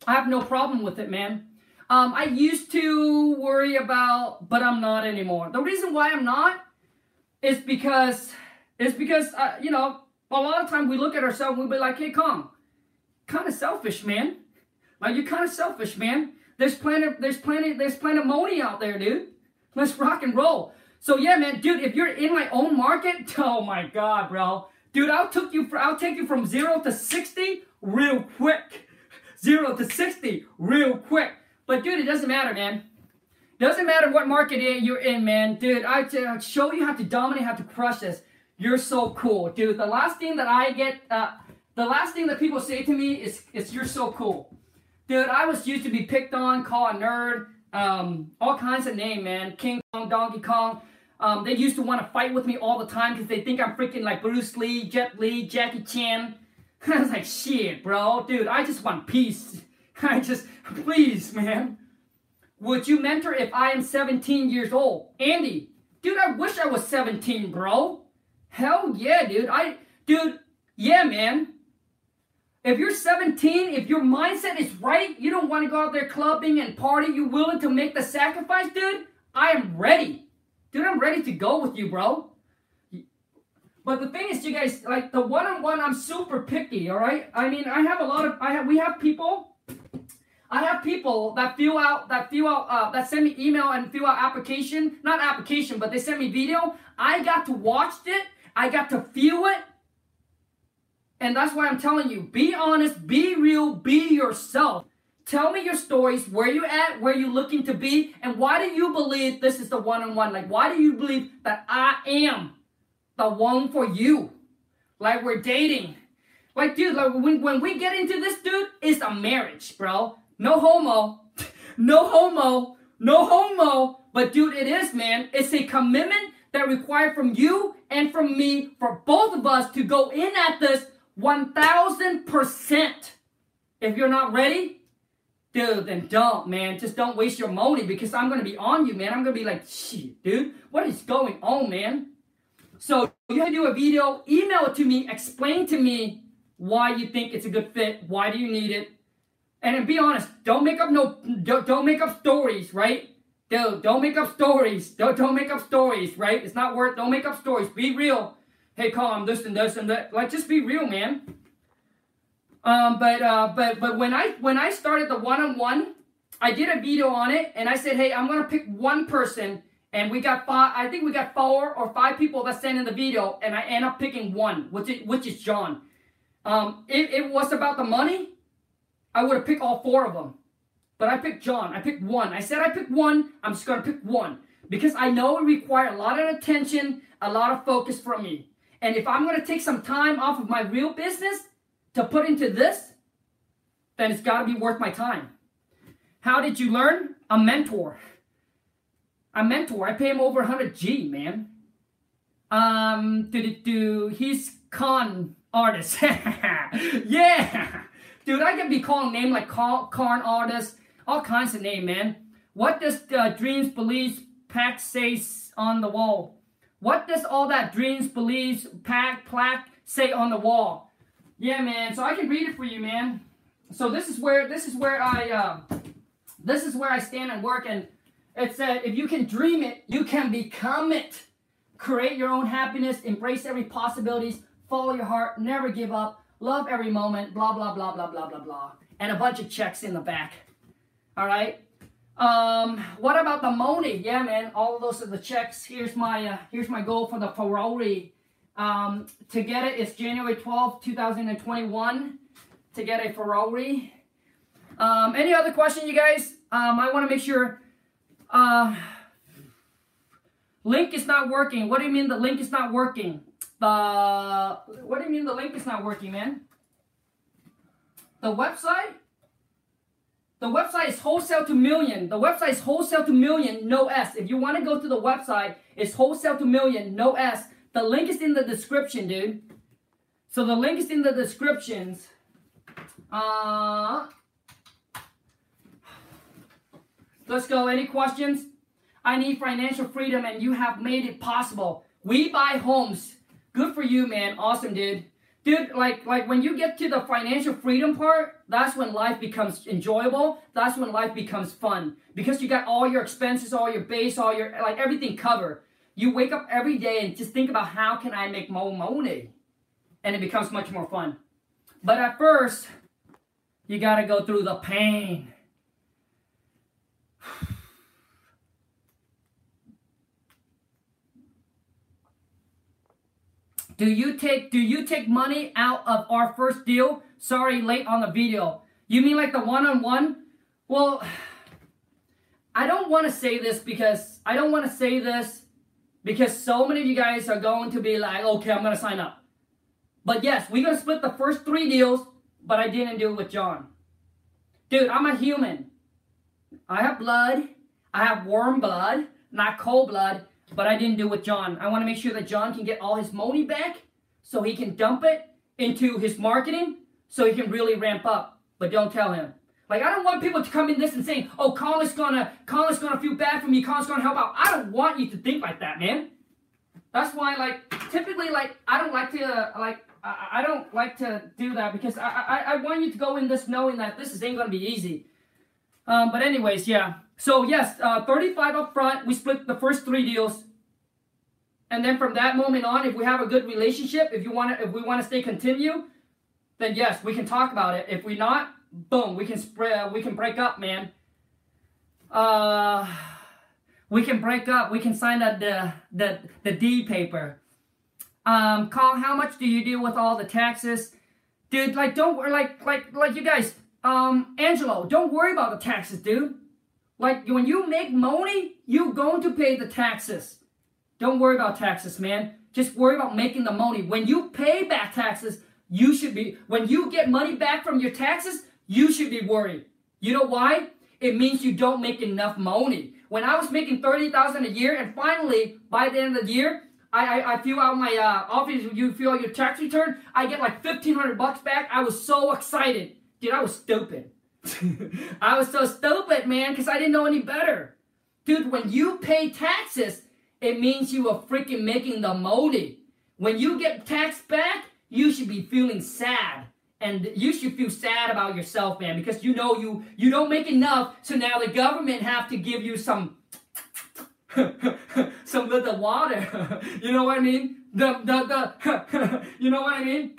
I have no problem with it, man. Um, I used to worry about, but I'm not anymore. The reason why I'm not it's because it's because uh, you know a lot of times we look at ourselves and we'll be like, hey, Khang, kind of selfish, man. Like you're kind of selfish, man. There's plenty, there's plenty, there's plenty of money out there, dude. Let's rock and roll. So yeah, man, dude, if you're in my own market, oh my god, bro, dude, I'll took you for, I'll take you from zero to sixty real quick. Zero to sixty real quick. But dude, it doesn't matter, man. Doesn't matter what market you're in, man. Dude, I show you how to dominate, how to crush this. You're so cool. Dude, the last thing that I get, uh, the last thing that people say to me is, is you're so cool. Dude, I was used to be picked on, called a nerd, um, all kinds of name, man. King Kong, Donkey Kong. Um, they used to want to fight with me all the time because they think I'm freaking like Bruce Lee, Jet Li, Jackie Chan. I was like, shit, bro. Dude, I just want peace. I just, please, man. Would you mentor if I am 17 years old? Andy, dude, I wish I was 17, bro. Hell yeah, dude. I, dude, yeah, man. If you're 17, if your mindset is right, you don't want to go out there clubbing and party, you're willing to make the sacrifice, dude, I am ready. Dude, I'm ready to go with you, bro. But the thing is, you guys, like the one-on-one, I'm super picky, all right? I mean, I have a lot of, I have, we have people I have people that fill out that fill out uh, that send me email and fill out application, not application, but they send me video. I got to watch it. I got to feel it. And that's why I'm telling you, be honest, be real, be yourself. Tell me your stories, where you at, where you looking to be, and why do you believe this is the one-on-one? Like, why do you believe that I am the one for you? Like we're dating. Like, dude, like when, when we get into this, dude, it's a marriage, bro. No homo. no homo. No homo. But dude, it is, man. It's a commitment that required from you and from me for both of us to go in at this 1000%. If you're not ready, dude, then don't, man. Just don't waste your money because I'm going to be on you, man. I'm going to be like, shit, dude, what is going on, man? So you have to do a video, email it to me, explain to me why you think it's a good fit, why do you need it, and be honest, don't make up no, don't, don't make up stories, right? Dude, don't make up stories. Don't, don't make up stories, right? It's not worth, don't make up stories. Be real. Hey, Khang, this and this and that. Like, just be real, man. Um, but, uh, but, but when I, when I started the one-on-one, I did a video on it, and I said, hey, I'm to pick one person, and we got five, I think we got four or five people that sent in the video, and I end up picking one, which is, which is John. Um, it, it was about the money, I would have picked all four of them. But I picked John. I picked one. I said I picked one. I'm just to pick one. Because I know it requires a lot of attention, a lot of focus from me. And if I'm going to take some time off of my real business to put into this, then it's got to be worth my time. How did you learn? A mentor. A mentor. I pay him over 100 G, man. Um, do, do. He's con artist. yeah. Dude, I can be calling name like con, artist, all kinds of name, man. What does uh, dreams, beliefs, pack say on the wall? What does all that dreams, beliefs, pack, plaque say on the wall? Yeah, man. So I can read it for you, man. So this is where this is where I uh, this is where I stand and work, and it said, if you can dream it, you can become it. Create your own happiness, embrace every possibilities, follow your heart, never give up, love every moment, blah, blah, blah, blah, blah, blah, blah. And a bunch of checks in the back. All right. Um, what about the money? Yeah, man, all of those are the checks. Here's my uh, here's my goal for the Ferrari. Um, to get it, it's January 12th, 2021. To get a Ferrari. Um, any other question, you guys? Um, I want to make sure. Uh, link is not working. What do you mean the link is not working? The what do you mean the link is not working, man? The website? The website is wholesale to million. The website is wholesale to million, no S. If you want to go to the website, it's wholesale to million, no S. The link is in the description, dude. So the link is in the descriptions. Uh, let's go. Any questions? I need financial freedom and you have made it possible. We buy homes Good for you, man. Awesome, dude. Dude, like like when you get to the financial freedom part, that's when life becomes enjoyable. That's when life becomes fun because you got all your expenses, all your base, all your like everything covered. You wake up every day and just think about how can I make more money, and it becomes much more fun. But at first, you got to go through the pain. Do you take do you take money out of our first deal? Sorry, late on the video. You mean like the one-on-one? Well, I don't want to say this because I don't want to say this because so many of you guys are going to be like, okay, I'm to sign up. But yes, we're to split the first three deals, but I didn't do it with John. Dude, I'm a human. I have blood. I have warm blood, not cold blood. But I didn't do it with John. I want to make sure that John can get all his money back so he can dump it into his marketing so he can really ramp up. But don't tell him. Like I don't want people to come in this and saying, "Oh, Colin's gonna, Colin's gonna feel bad for me. Colin's gonna help out." I don't want you to think like that, man. That's why, like, typically, like, I don't like to, uh, like, I, I, don't like to do that because I, I, I want you to go in this knowing that this is ain't gonna be easy. Um, but anyways, yeah. So yes, uh, 35 up front. We split the first three deals. And then from that moment on, if we have a good relationship, if you want to, if we want to stay continue, then yes, we can talk about it. If we not, boom, we can spread, we can break up, man. Uh, we can break up. We can sign that the the the D paper. Um, Carl, how much do you deal with all the taxes, dude? Like, don't like like like you guys. Um, Angelo, don't worry about the taxes, dude. Like when you make money, you're going to pay the taxes. Don't worry about taxes, man. Just worry about making the money. When you pay back taxes, you should be, when you get money back from your taxes, you should be worried. You know why? It means you don't make enough money. When I was making 30000 a year, and finally, by the end of the year, I, I, I fill out my uh, office, you fill out your tax return, I get like 1500 bucks back. I was so excited. Dude, I was stupid. I was so stupid, man, because I didn't know any better. Dude, when you pay taxes, it means you are freaking making the money. When you get taxed back, you should be feeling sad. And you should feel sad about yourself, man, because you know you you don't make enough, so now the government have to give you some some little water. you know what I mean? The the the you know what I mean?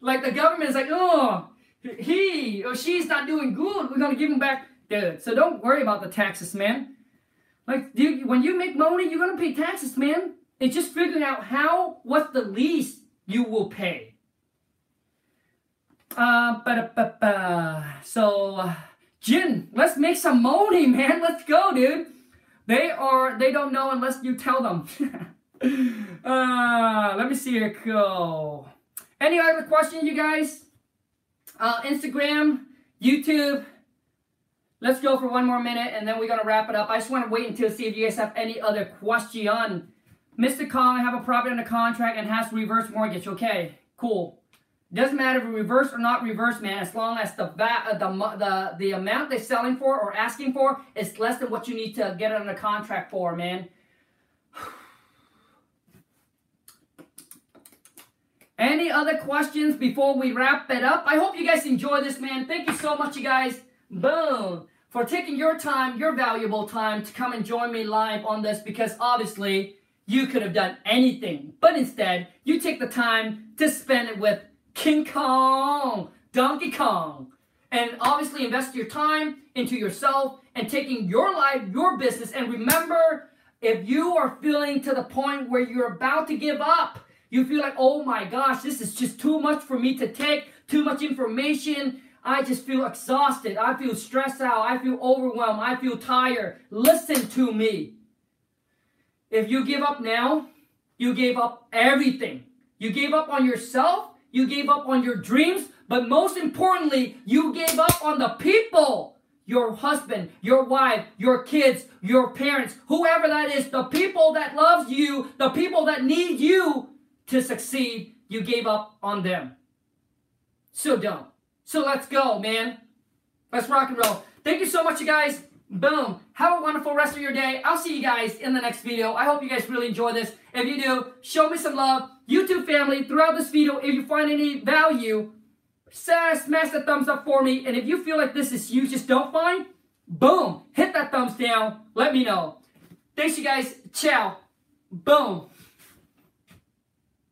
like the government is like, oh, he or she's not doing good. We're gonna give him back. Dude, so don't worry about the taxes, man. Like, you, when you make money, you're gonna pay taxes, man. It's just figuring out how, what's the least you will pay. Uh, ba so, Jin, let's make some money, man. Let's go, dude. They are, they don't know unless you tell them. uh, let me see here. Go. Any other questions, you guys? Uh, Instagram, YouTube. Let's go for one more minute and then we're going to wrap it up. I just want to wait until see if you guys have any other question. Mr. I have a property under contract and has reverse mortgage. Okay, cool. Doesn't matter if reverse or not reverse, man. As long as the va- uh, the the the amount they're selling for or asking for is less than what you need to get it under contract for, man. Any other questions before we wrap it up? I hope you guys enjoy this, man. Thank you so much, you guys. Boom! For taking your time, your valuable time to come and join me live on this because obviously you could have done anything. But instead, you take the time to spend it with King Kong, Donkey Kong. And obviously invest your time into yourself and taking your life, your business. And remember, if you are feeling to the point where you're about to give up, you feel like, oh my gosh, this is just too much for me to take, too much information. I just feel exhausted. I feel stressed out. I feel overwhelmed. I feel tired. Listen to me. If you give up now, you gave up everything. You gave up on yourself. You gave up on your dreams. But most importantly, you gave up on the people your husband, your wife, your kids, your parents, whoever that is, the people that loves you, the people that need you to succeed, you gave up on them. So don't. So let's go, man. Let's rock and roll. Thank you so much, you guys. Boom. Have a wonderful rest of your day. I'll see you guys in the next video. I hope you guys really enjoy this. If you do, show me some love. YouTube family, throughout this video, if you find any value, smash the thumbs up for me. And if you feel like this is you just don't find, boom, hit that thumbs down. Let me know. Thanks, you guys. Ciao. Boom.